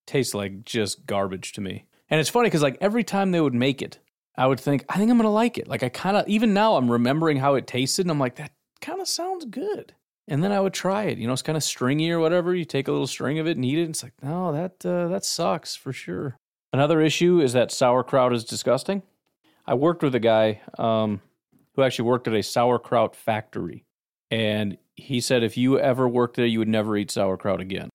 Tastes like just garbage to me. And it's funny because like every time they would make it, I would think, I think I'm gonna like it. Like I kind of even now I'm remembering how it tasted, and I'm like, that kind of sounds good. And then I would try it. You know, it's kind of stringy or whatever. You take a little string of it and eat it. And it's like, no, that uh, that sucks for sure. Another issue is that sauerkraut is disgusting. I worked with a guy um, who actually worked at a sauerkraut factory, and he said if you ever worked there, you would never eat sauerkraut again.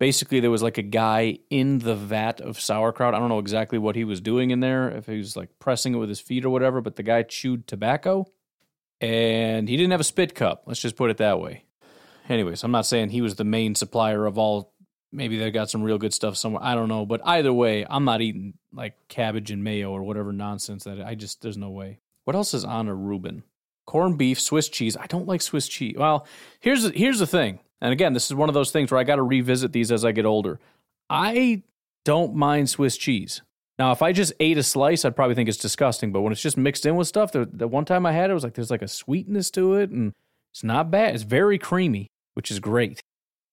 Basically, there was like a guy in the vat of sauerkraut. I don't know exactly what he was doing in there, if he was like pressing it with his feet or whatever, but the guy chewed tobacco and he didn't have a spit cup. Let's just put it that way. Anyways, I'm not saying he was the main supplier of all. Maybe they got some real good stuff somewhere. I don't know, but either way, I'm not eating like cabbage and mayo or whatever nonsense that I just there's no way. What else is on a Reuben? Corned beef, Swiss cheese. I don't like Swiss cheese. Well, here's here's the thing. And again, this is one of those things where I got to revisit these as I get older. I don't mind Swiss cheese. Now, if I just ate a slice, I'd probably think it's disgusting. But when it's just mixed in with stuff, the, the one time I had it, it was like there's like a sweetness to it, and it's not bad. It's very creamy, which is great.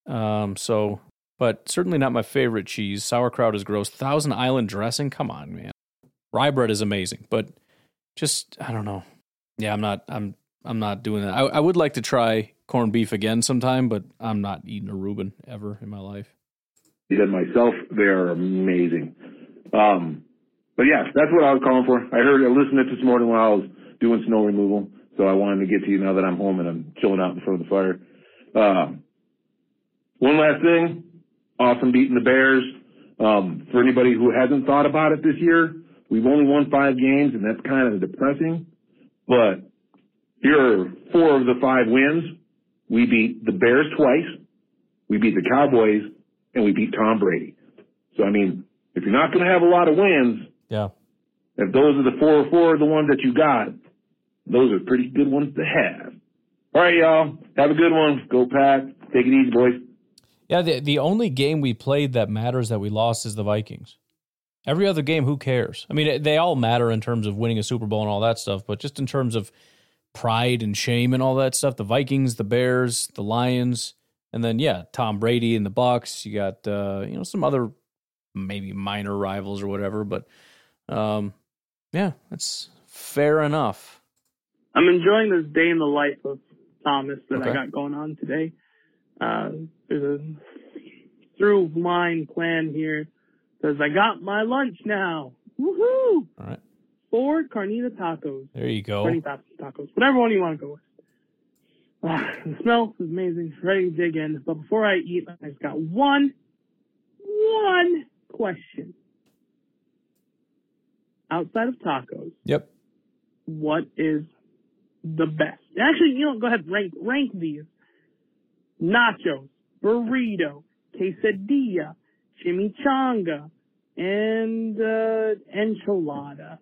Um, so, but certainly not my favorite cheese. Sauerkraut is gross. Thousand Island dressing, come on, man. Rye bread is amazing, but just I don't know. Yeah, I'm not. I'm I'm not doing that. I, I would like to try corned beef again sometime, but I'm not eating a Reuben ever in my life. and myself, they are amazing. Um, but yeah, that's what I was calling for. I heard, I listened to it this morning while I was doing snow removal, so I wanted to get to you now that I'm home and I'm chilling out in front of the fire. Um, one last thing, awesome beating the Bears. Um, for anybody who hasn't thought about it this year, we've only won five games, and that's kind of depressing. But here are four of the five wins. We beat the Bears twice, we beat the Cowboys, and we beat Tom Brady. So I mean, if you're not going to have a lot of wins, Yeah. if those are the four or four of the ones that you got, those are pretty good ones to have. All right, y'all. Have a good one. Go pack. Take it easy, boys. Yeah, the the only game we played that matters that we lost is the Vikings. Every other game, who cares? I mean, they all matter in terms of winning a Super Bowl and all that stuff, but just in terms of pride and shame and all that stuff, the Vikings, the Bears, the Lions, and then yeah, Tom Brady and the Bucs. You got uh, you know some other maybe minor rivals or whatever, but um, yeah, that's fair enough. I'm enjoying this day in the life of Thomas that Okay. I got going on today. Uh, there's a through line plan here. Says I got my lunch now. Woohoo! All right. Four carnita tacos. There you go. Carnita tacos. Whatever one you want to go with. Ah, the smell is amazing. Ready to dig in. But before I eat, I've got one, one question. Outside of tacos, Yep. what is the best? Actually, you know, go ahead rank rank these: nachos, burrito, quesadilla, chimichanga, and uh, enchilada.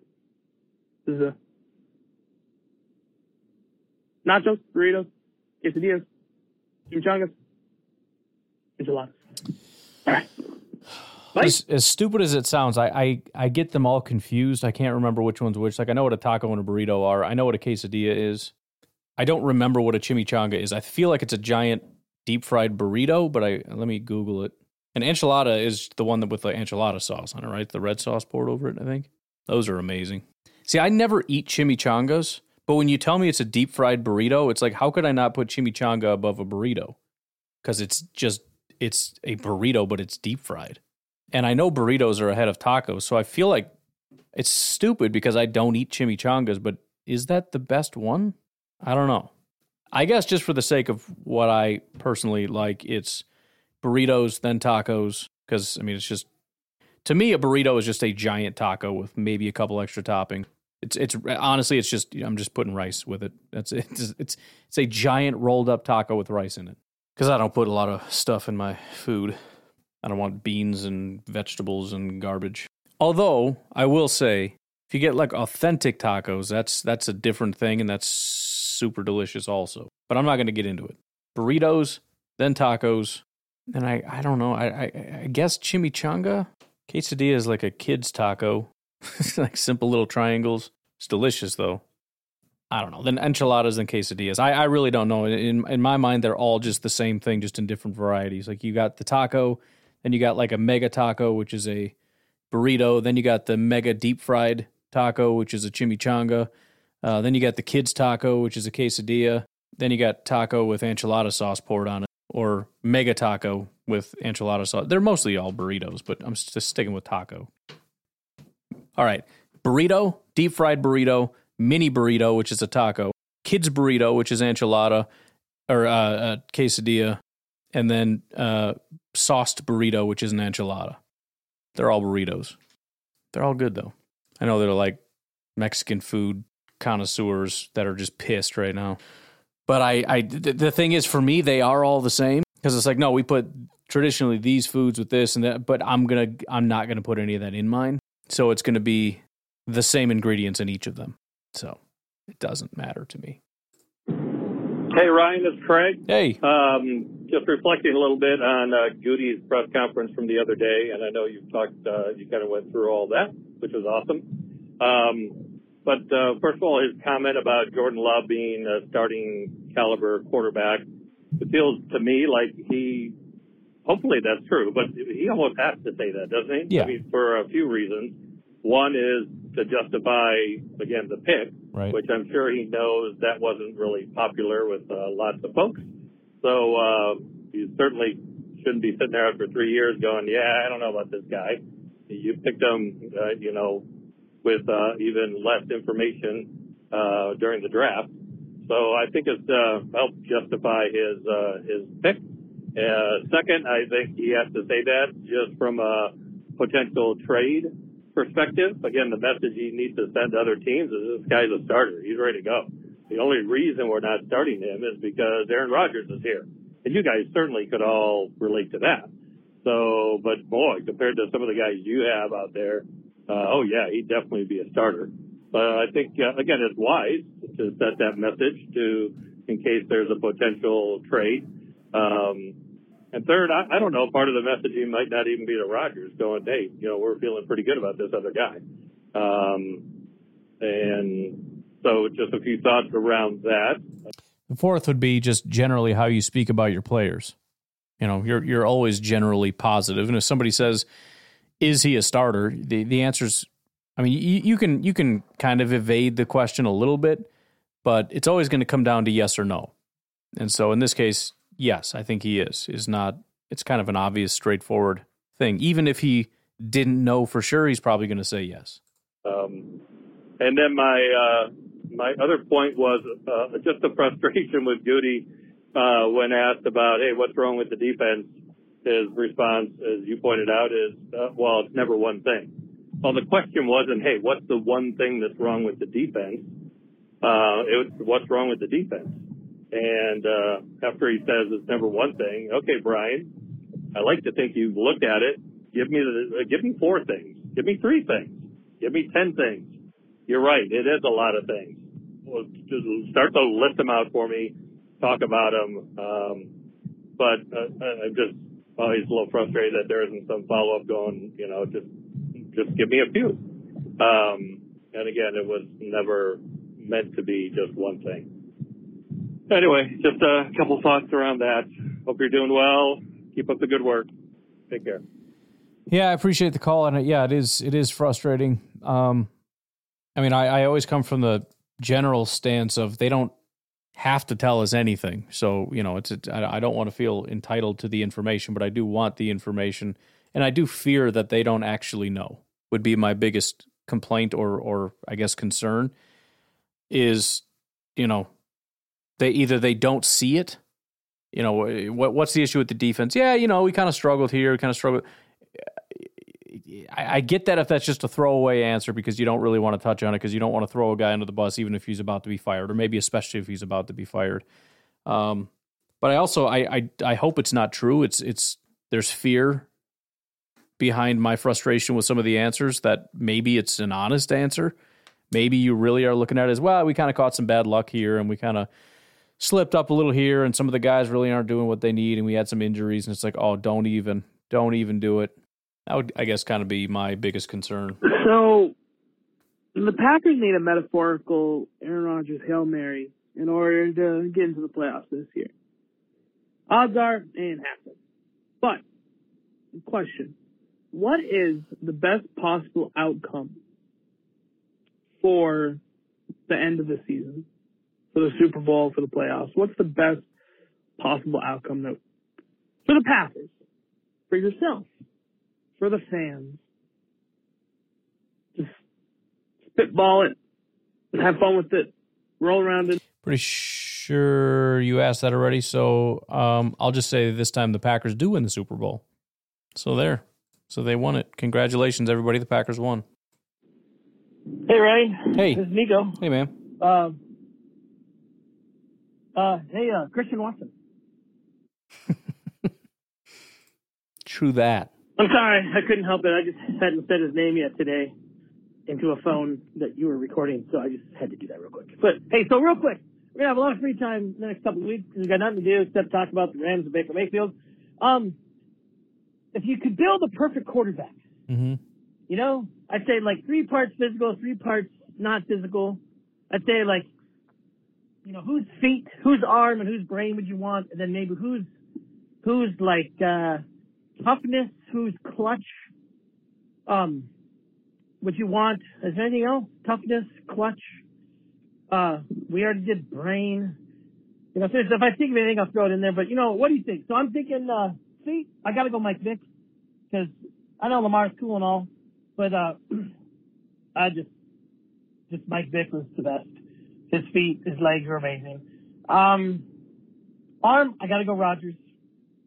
Nachos, burritos, quesadillas, chimichangas, enchiladas. All right. As, as stupid as it sounds, I, I I get them all confused. I can't remember which one's which. Like I know what a taco and a burrito are. I know what a quesadilla is. I don't remember what a chimichanga is. I feel like it's a giant deep fried burrito, but I let me Google it. An enchilada is the one that with the enchilada sauce on it, right? The red sauce poured over it. I think those are amazing. See, I never eat chimichangas, but when you tell me it's a deep fried burrito, it's like how could I not put chimichanga above a burrito? Because it's just it's a burrito, but it's deep fried. And I know burritos are ahead of tacos, so I feel like it's stupid because I don't eat chimichangas, but is that the best one? I don't know. I guess just for the sake of what I personally like, it's burritos, then tacos, because I mean, it's just to me, a burrito is just a giant taco with maybe a couple extra topping. It's it's honestly, it's just I'm just putting rice with it. That's it. It's it's, it's a giant rolled up taco with rice in it. Because I don't put a lot of stuff in my food. I don't want beans and vegetables and garbage. Although I will say, if you get like authentic tacos, that's that's a different thing, and that's super delicious also. But I'm not going to get into it. Burritos, then tacos, and I I don't know. I I, I guess chimichanga, quesadilla is like a kid's taco, It's like simple little triangles. It's delicious though. I don't know. Then enchiladas and quesadillas. I, I really don't know. In in my mind, they're all just the same thing, just in different varieties. Like you got the taco, then you got like a mega taco, which is a burrito. Then you got the mega deep fried taco, which is a chimichanga. Uh, then you got the kids taco, which is a quesadilla. Then you got taco with enchilada sauce poured on it, or mega taco with enchilada sauce. They're mostly all burritos, but I'm just sticking with taco. All right, burrito, deep fried burrito, mini burrito, which is a taco, kids burrito, which is enchilada or uh, uh, quesadilla, and then uh, sauced burrito, which is an enchilada. They're all burritos. They're all good though. I know they're like Mexican food connoisseurs that are just pissed right now. But I, I the thing is, for me, they are all the same because it's like, no, we put traditionally these foods with this and that, but I'm gonna, I'm not gonna put any of that in mine. So it's gonna be the same ingredients in each of them. So it doesn't matter to me. Hey, Ryan, it's Craig. Hey. Um, just reflecting a little bit on uh, Goody's press conference from the other day, and I know you've talked, uh, you kind of went through all that, which was awesome. Um, but uh, first of all, his comment about Jordan Love being a starting caliber quarterback, it feels to me like he, hopefully that's true, but he almost has to say that, doesn't he? Yeah. I mean, for a few reasons. One is to justify, again, the pick, Right. which I'm sure he knows that wasn't really popular with uh, lots of folks. So uh, you certainly shouldn't be sitting there after three years going, yeah, I don't know about this guy. You picked him, uh, you know, with uh, even less information uh, during the draft. So I think it's uh, helped justify his uh, his pick. Uh, second, I think he has to say that just from a potential trade perspective. Again, the message he needs to send to other teams is this guy's a starter. He's ready to go. The only reason we're not starting him is because Aaron Rodgers is here. And you guys certainly could all relate to that. So, but boy, compared to some of the guys you have out there, uh, oh yeah, he'd definitely be a starter. But I think, uh, again, it's wise to set that message to, in case there's a potential trade. Um, and third, I, I don't know, part of the messaging might not even be to Rodgers going, hey, you know, we're feeling pretty good about this other guy. Um, and so just a few thoughts around that. The fourth would be just generally how you speak about your players. You know, you're you're always generally positive, and if somebody says, "Is he a starter?" the the answer's, I mean, you, you can you can kind of evade the question a little bit, but it's always going to come down to yes or no. And so in this case, yes, I think he is. Is not. It's kind of an obvious, straightforward thing. Even if he didn't know for sure, he's probably going to say yes. Um, and then my uh, my other point was uh, just the frustration with Goody uh, when asked about, hey, what's wrong with the defense? His response, as you pointed out, is, uh, well, it's never one thing. Well, the question wasn't, hey, what's the one thing that's wrong with the defense? Uh, it was, what's wrong with the defense? And uh, after he says it's never one thing, okay, Brian, I like to think you've looked at it. Give me the, uh, give me four things. Give me three things. Give me ten things. You're right. It is a lot of things. Well, just start to list them out for me. Talk about them. Um, but uh, I'm just always a little frustrated that there isn't some follow up going. You know, just just give me a few. Um, and again, it was never meant to be just one thing. Anyway, just a couple thoughts around that. Hope you're doing well. Keep up the good work. Take care. Yeah, I appreciate the call, and yeah, it is it is frustrating. Um, I mean, I, I always come from the general stance of they don't have to tell us anything. So you know, it's, it's I don't want to feel entitled to the information, but I do want the information, and I do fear that they don't actually know. Would be my biggest complaint or or I guess concern is you know they either they don't see it. You know eh, what what's the issue with the defense? Yeah, you know we kind of struggled here, kind of struggled. I, I get that if that's just a throwaway answer because you don't really want to touch on it because you don't want to throw a guy under the bus even if he's about to be fired or maybe especially if he's about to be fired. Um, but I also I, I I hope it's not true. It's it's there's fear behind my frustration with some of the answers that maybe it's an honest answer. Maybe you really are looking at it as well. We kind of caught some bad luck here and we kind of slipped up a little here and some of the guys really aren't doing what they need and we had some injuries and it's like, oh, don't even don't even do it. That would, I guess, kind of be my biggest concern. So the Packers need a metaphorical Aaron Rodgers Hail Mary in order to get into the playoffs this year. Odds are it ain't happen. But question, what is the best possible outcome for the end of the season? For the Super Bowl, for the playoffs? What's the best possible outcome that for the Packers? For yourself? For the fans. Just spitball it and have fun with it. Roll around it. Pretty sure you asked that already. So um, I'll just say this time the Packers do win the Super Bowl. So there. So they won it. Congratulations, everybody. The Packers won. Hey, Ray. Hey. This is Nico. Hey, man. Uh, uh, hey, uh, Christian Watson. True that. I'm sorry, I couldn't help it. I just hadn't said his name yet today into a phone that you were recording, so I just had to do that real quick. But hey, so real quick, we're gonna have a lot of free time the next couple of weeks because we got nothing to do except talk about the Rams and Baker Mayfield. Um, if you could build a perfect quarterback, mm-hmm. you know, I'd say like three parts physical, three parts not physical. I'd say like, you know, whose feet, whose arm, and whose brain would you want, and then maybe whose who's like uh toughness, who's clutch, um, what you want. Is there anything else? Toughness, clutch. Uh, we already did brain. You know, if I think of anything, I'll throw it in there. But you know, what do you think? So I'm thinking, uh, see, I gotta go Mike Vick because I know Lamar's cool and all, but uh, I just, just Mike Vick was the best. His feet, his legs were amazing. Um, arm, I gotta go Rodgers.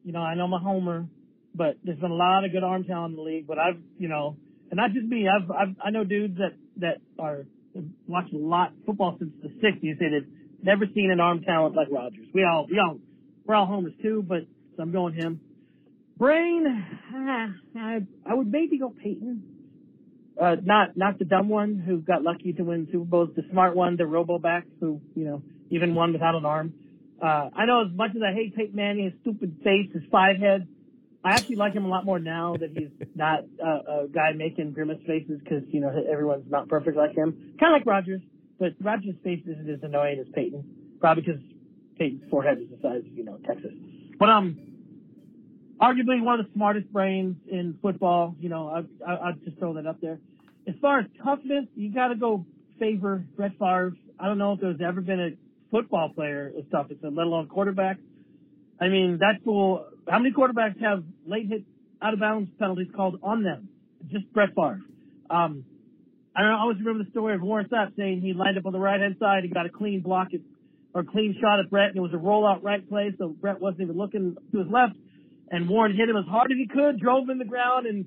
You know, I know I'm a homer, but there's been a lot of good arm talent in the league. But I've, you know, and not just me. I've, I've I know dudes that that are watched a lot football since the '60s. Say they've never seen an arm talent like Rodgers. We all, we all, we're all homers too. But so I'm going him. Brain, I, I would maybe go Peyton. Uh, not not the dumb one who got lucky to win Super Bowls. The smart one, the Robo back who you know even won without an arm. Uh, I know as much as I hate Peyton Manning, his stupid face, his five head, I actually like him a lot more now that he's not uh, a guy making grimace faces because, you know, everyone's not perfect like him. Kind of like Rodgers, but Rodgers' face isn't as annoying as Peyton. Probably because Peyton's forehead is the size of, you know, Texas. But, um, arguably one of the smartest brains in football. You know, I, I, I'd just throw that up there. As far as toughness, you got to go favor Brett Favre. I don't know if there's ever been a football player as tough as him, let alone quarterback. I mean, that fool. How many quarterbacks have late hit out of bounds penalties called on them? Just Brett Favre. Um, I don't know, I always remember the story of Warren Sapp saying he lined up on the right hand side and got a clean block at, or clean shot at Brett, and it was a rollout right play, so Brett wasn't even looking to his left, and Warren hit him as hard as he could, drove him in the ground, and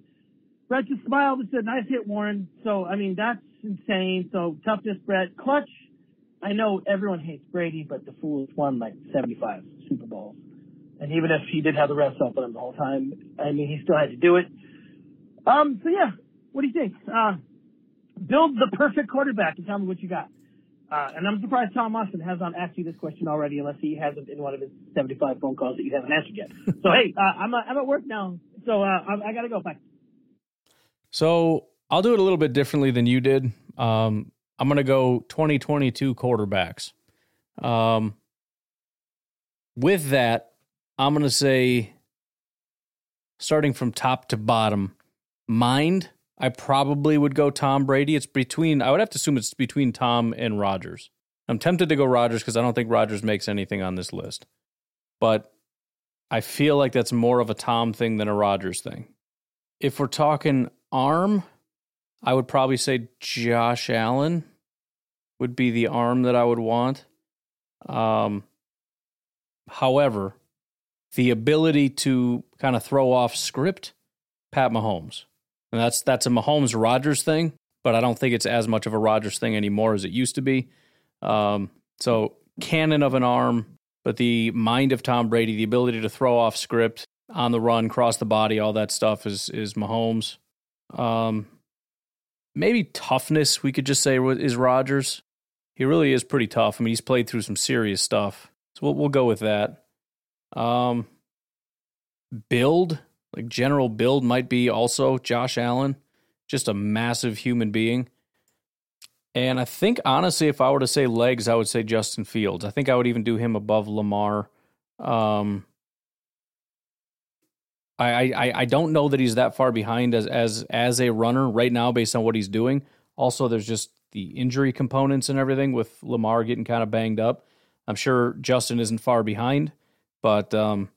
Brett just smiled and said, "Nice hit, Warren." So I mean, that's insane. So toughness, Brett. Clutch. I know everyone hates Brady, but the fool has won like 75 Super Bowls. And even if he did have the refs up on him the whole time, I mean, he still had to do it. Um, so yeah, what do you think? Uh, build the perfect quarterback and tell me what you got. Uh, and I'm surprised Tom Austin has not asked you this question already, unless he hasn't in one of his 75 phone calls that you haven't answered yet. so hey, uh, I'm, uh, I'm at work now, so uh, I, I gotta go. Bye. So I'll do it a little bit differently than you did. Um, I'm going to go 2022 quarterbacks. Um, with that, I'm going to say, starting from top to bottom, mind, I probably would go Tom Brady. It's between, I would have to assume it's between Tom and Rodgers. I'm tempted to go Rodgers because I don't think Rodgers makes anything on this list. But I feel like that's more of a Tom thing than a Rodgers thing. If we're talking arm, I would probably say Josh Allen would be the arm that I would want. Um, however, the ability to kind of throw off script, Pat Mahomes. And that's that's a Mahomes Rodgers thing, but I don't think it's as much of a Rodgers thing anymore as it used to be. Um, so cannon of an arm, but the mind of Tom Brady, the ability to throw off script on the run, cross the body, all that stuff is is Mahomes. Um, maybe toughness, we could just say is Rodgers. He really is pretty tough. I mean, he's played through some serious stuff, so we'll we'll go with that. Um, build, like general build, might be also Josh Allen, just a massive human being. And I think honestly, if I were to say legs, I would say Justin Fields. I think I would even do him above Lamar. Um, I, I I don't know that he's that far behind as as as a runner right now based on what he's doing. Also, there's just the injury components and everything with Lamar getting kind of banged up. I'm sure Justin isn't far behind, but um,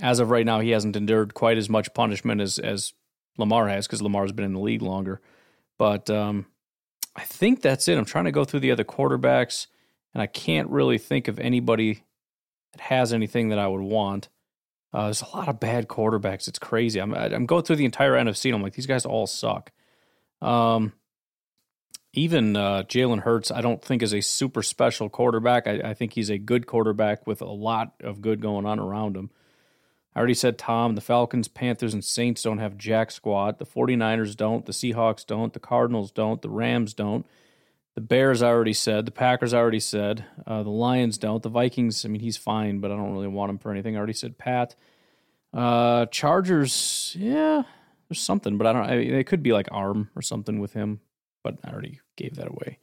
as of right now, he hasn't endured quite as much punishment as as Lamar has because Lamar's been in the league longer. But um, I think that's it. I'm trying to go through the other quarterbacks, and I can't really think of anybody that has anything that I would want. Uh, there's a lot of bad quarterbacks. It's crazy. I'm I'm going through the entire NFC and I'm like, these guys all suck. Um, even uh, Jalen Hurts, I don't think is a super special quarterback. I, I, think he's a good quarterback with a lot of good going on around him. I already said Tom, the Falcons, Panthers, and Saints don't have jack squad. The 49ers don't. The Seahawks don't. The Cardinals don't. The Rams don't. The Bears, I already said. The Packers, I already said. Uh, the Lions don't. The Vikings, I mean, he's fine, but I don't really want him for anything. I already said Pat. Uh, Chargers, yeah, there's something, but I don't. I mean, it could be like arm or something with him, but I already gave that away.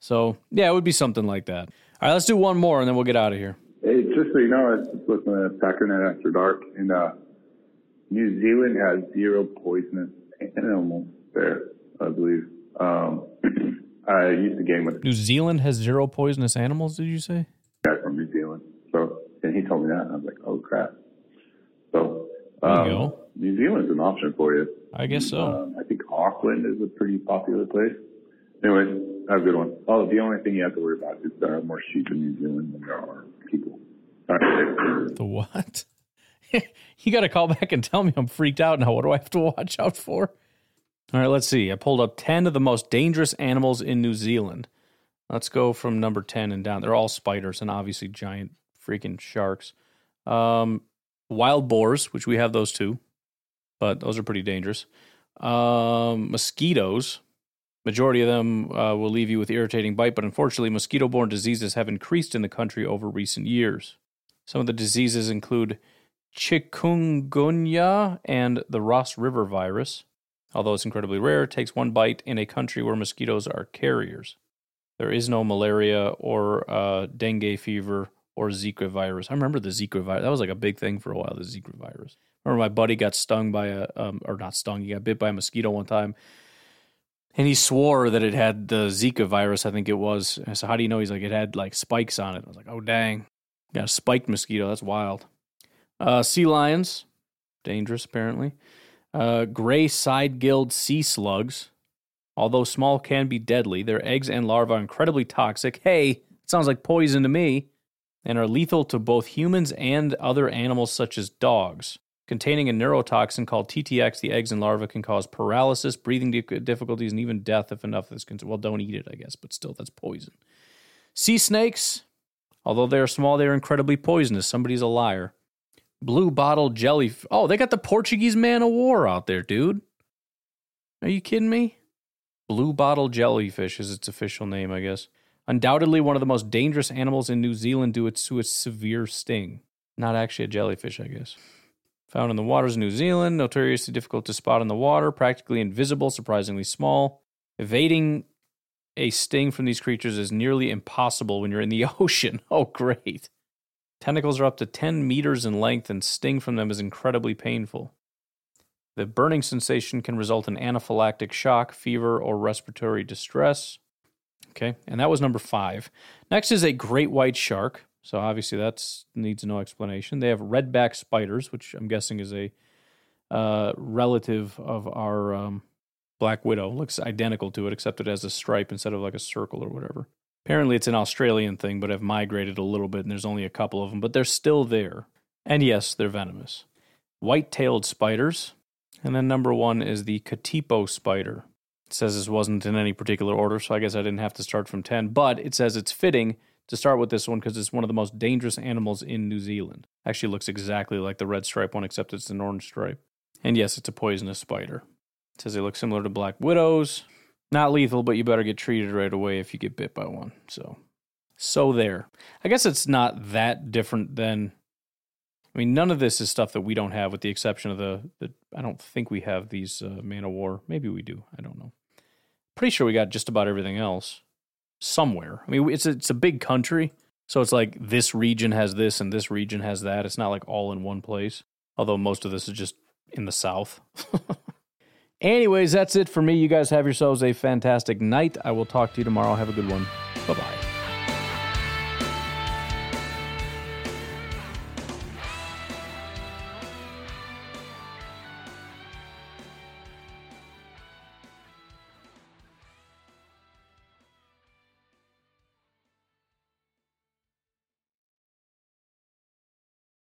So yeah, it would be something like that. All right, let's do one more and then we'll get out of here. Hey, just so you know, I was listening to Packernet After Dark, and uh, New Zealand has zero poisonous animals there, I believe. Um, I used to game with New Zealand has zero poisonous animals. Did you say? Guy from New Zealand. So, and he told me that, and I was like, "Oh crap!" So, um. New Zealand's an option for you. I guess so. Um, I think Auckland is a pretty popular place. Anyway, have a good one. Oh, the only thing you have to worry about is there are more sheep in New Zealand than there are people. Right. The what? you got to call back and tell me I'm freaked out now. What do I have to watch out for? All right, let's see. I pulled up 10 of the most dangerous animals in New Zealand. Let's go from number 10 and down. They're all spiders and obviously giant freaking sharks. Um, wild boars, which we have those too, but those are pretty dangerous. Um, mosquitoes, Majority of them uh, will leave you with irritating bite, but unfortunately, mosquito borne diseases have increased in the country over recent years. Some of the diseases include chikungunya and the Ross River virus. Although it's incredibly rare, it takes one bite in a country where mosquitoes are carriers. There is no malaria or uh, dengue fever or Zika virus. I remember the Zika virus. That was like a big thing for a while, the Zika virus. Remember my buddy got stung by a, um, or not stung, he got bit by a mosquito one time. And he swore that it had the Zika virus, I think it was. I said, How do you know? He's like, It had like spikes on it. I was like, Oh, dang. Got a spiked mosquito. That's wild. Uh, sea lions, dangerous apparently. Uh, gray side gilled sea slugs. Although small can be deadly, their eggs and larvae are incredibly toxic. Hey, sounds like poison to me. And are lethal to both humans and other animals such as dogs. Containing a neurotoxin called TTX, the eggs and larvae can cause paralysis, breathing difficulties, and even death if enough is consumed. Well, don't eat it, I guess, but still, that's poison. Sea snakes, although they are small, they are incredibly poisonous. Somebody's a liar. Blue bottle jelly. Oh, they got the Portuguese man of war out there, dude. Are you kidding me? Blue bottle jellyfish is its official name, I guess. Undoubtedly one of the most dangerous animals in New Zealand due to its severe sting. Not actually a jellyfish, I guess. Found in the waters of New Zealand, notoriously difficult to spot in the water, practically invisible, surprisingly small. Evading a sting from these creatures is nearly impossible when you're in the ocean. Oh, great. Tentacles are up to 10 meters in length, and sting from them is incredibly painful. The burning sensation can result in anaphylactic shock, fever, or respiratory distress. Okay, and that was number five. Next is a great white shark. So obviously that needs no explanation. They have redback spiders, which I'm guessing is a uh, relative of our um, black widow. Looks identical to it, except it has a stripe instead of like a circle or whatever. Apparently it's an Australian thing, but have migrated a little bit, and there's only a couple of them, but they're still there. And yes, they're venomous. White-tailed spiders, and then number one is the Katipo spider. It says this wasn't in any particular order, so I guess I didn't have to start from 10, but it says it's fitting to start with this one because it's one of the most dangerous animals in New Zealand. Actually looks exactly like the red stripe one, except it's an orange stripe. And yes, it's a poisonous spider. It says they look similar to black widows. Not lethal, but you better get treated right away if you get bit by one. So, so there. I guess it's not that different than. I mean, none of this is stuff that we don't have, with the exception of the. the I don't think we have these uh, Man of War. Maybe we do. I don't know. Pretty sure we got just about everything else somewhere. I mean, it's a, it's a big country, so it's like this region has this and this region has that. It's not like all in one place. Although most of this is just in the south. Anyways, that's it for me. You guys have yourselves a fantastic night. I will talk to you tomorrow. Have a good one.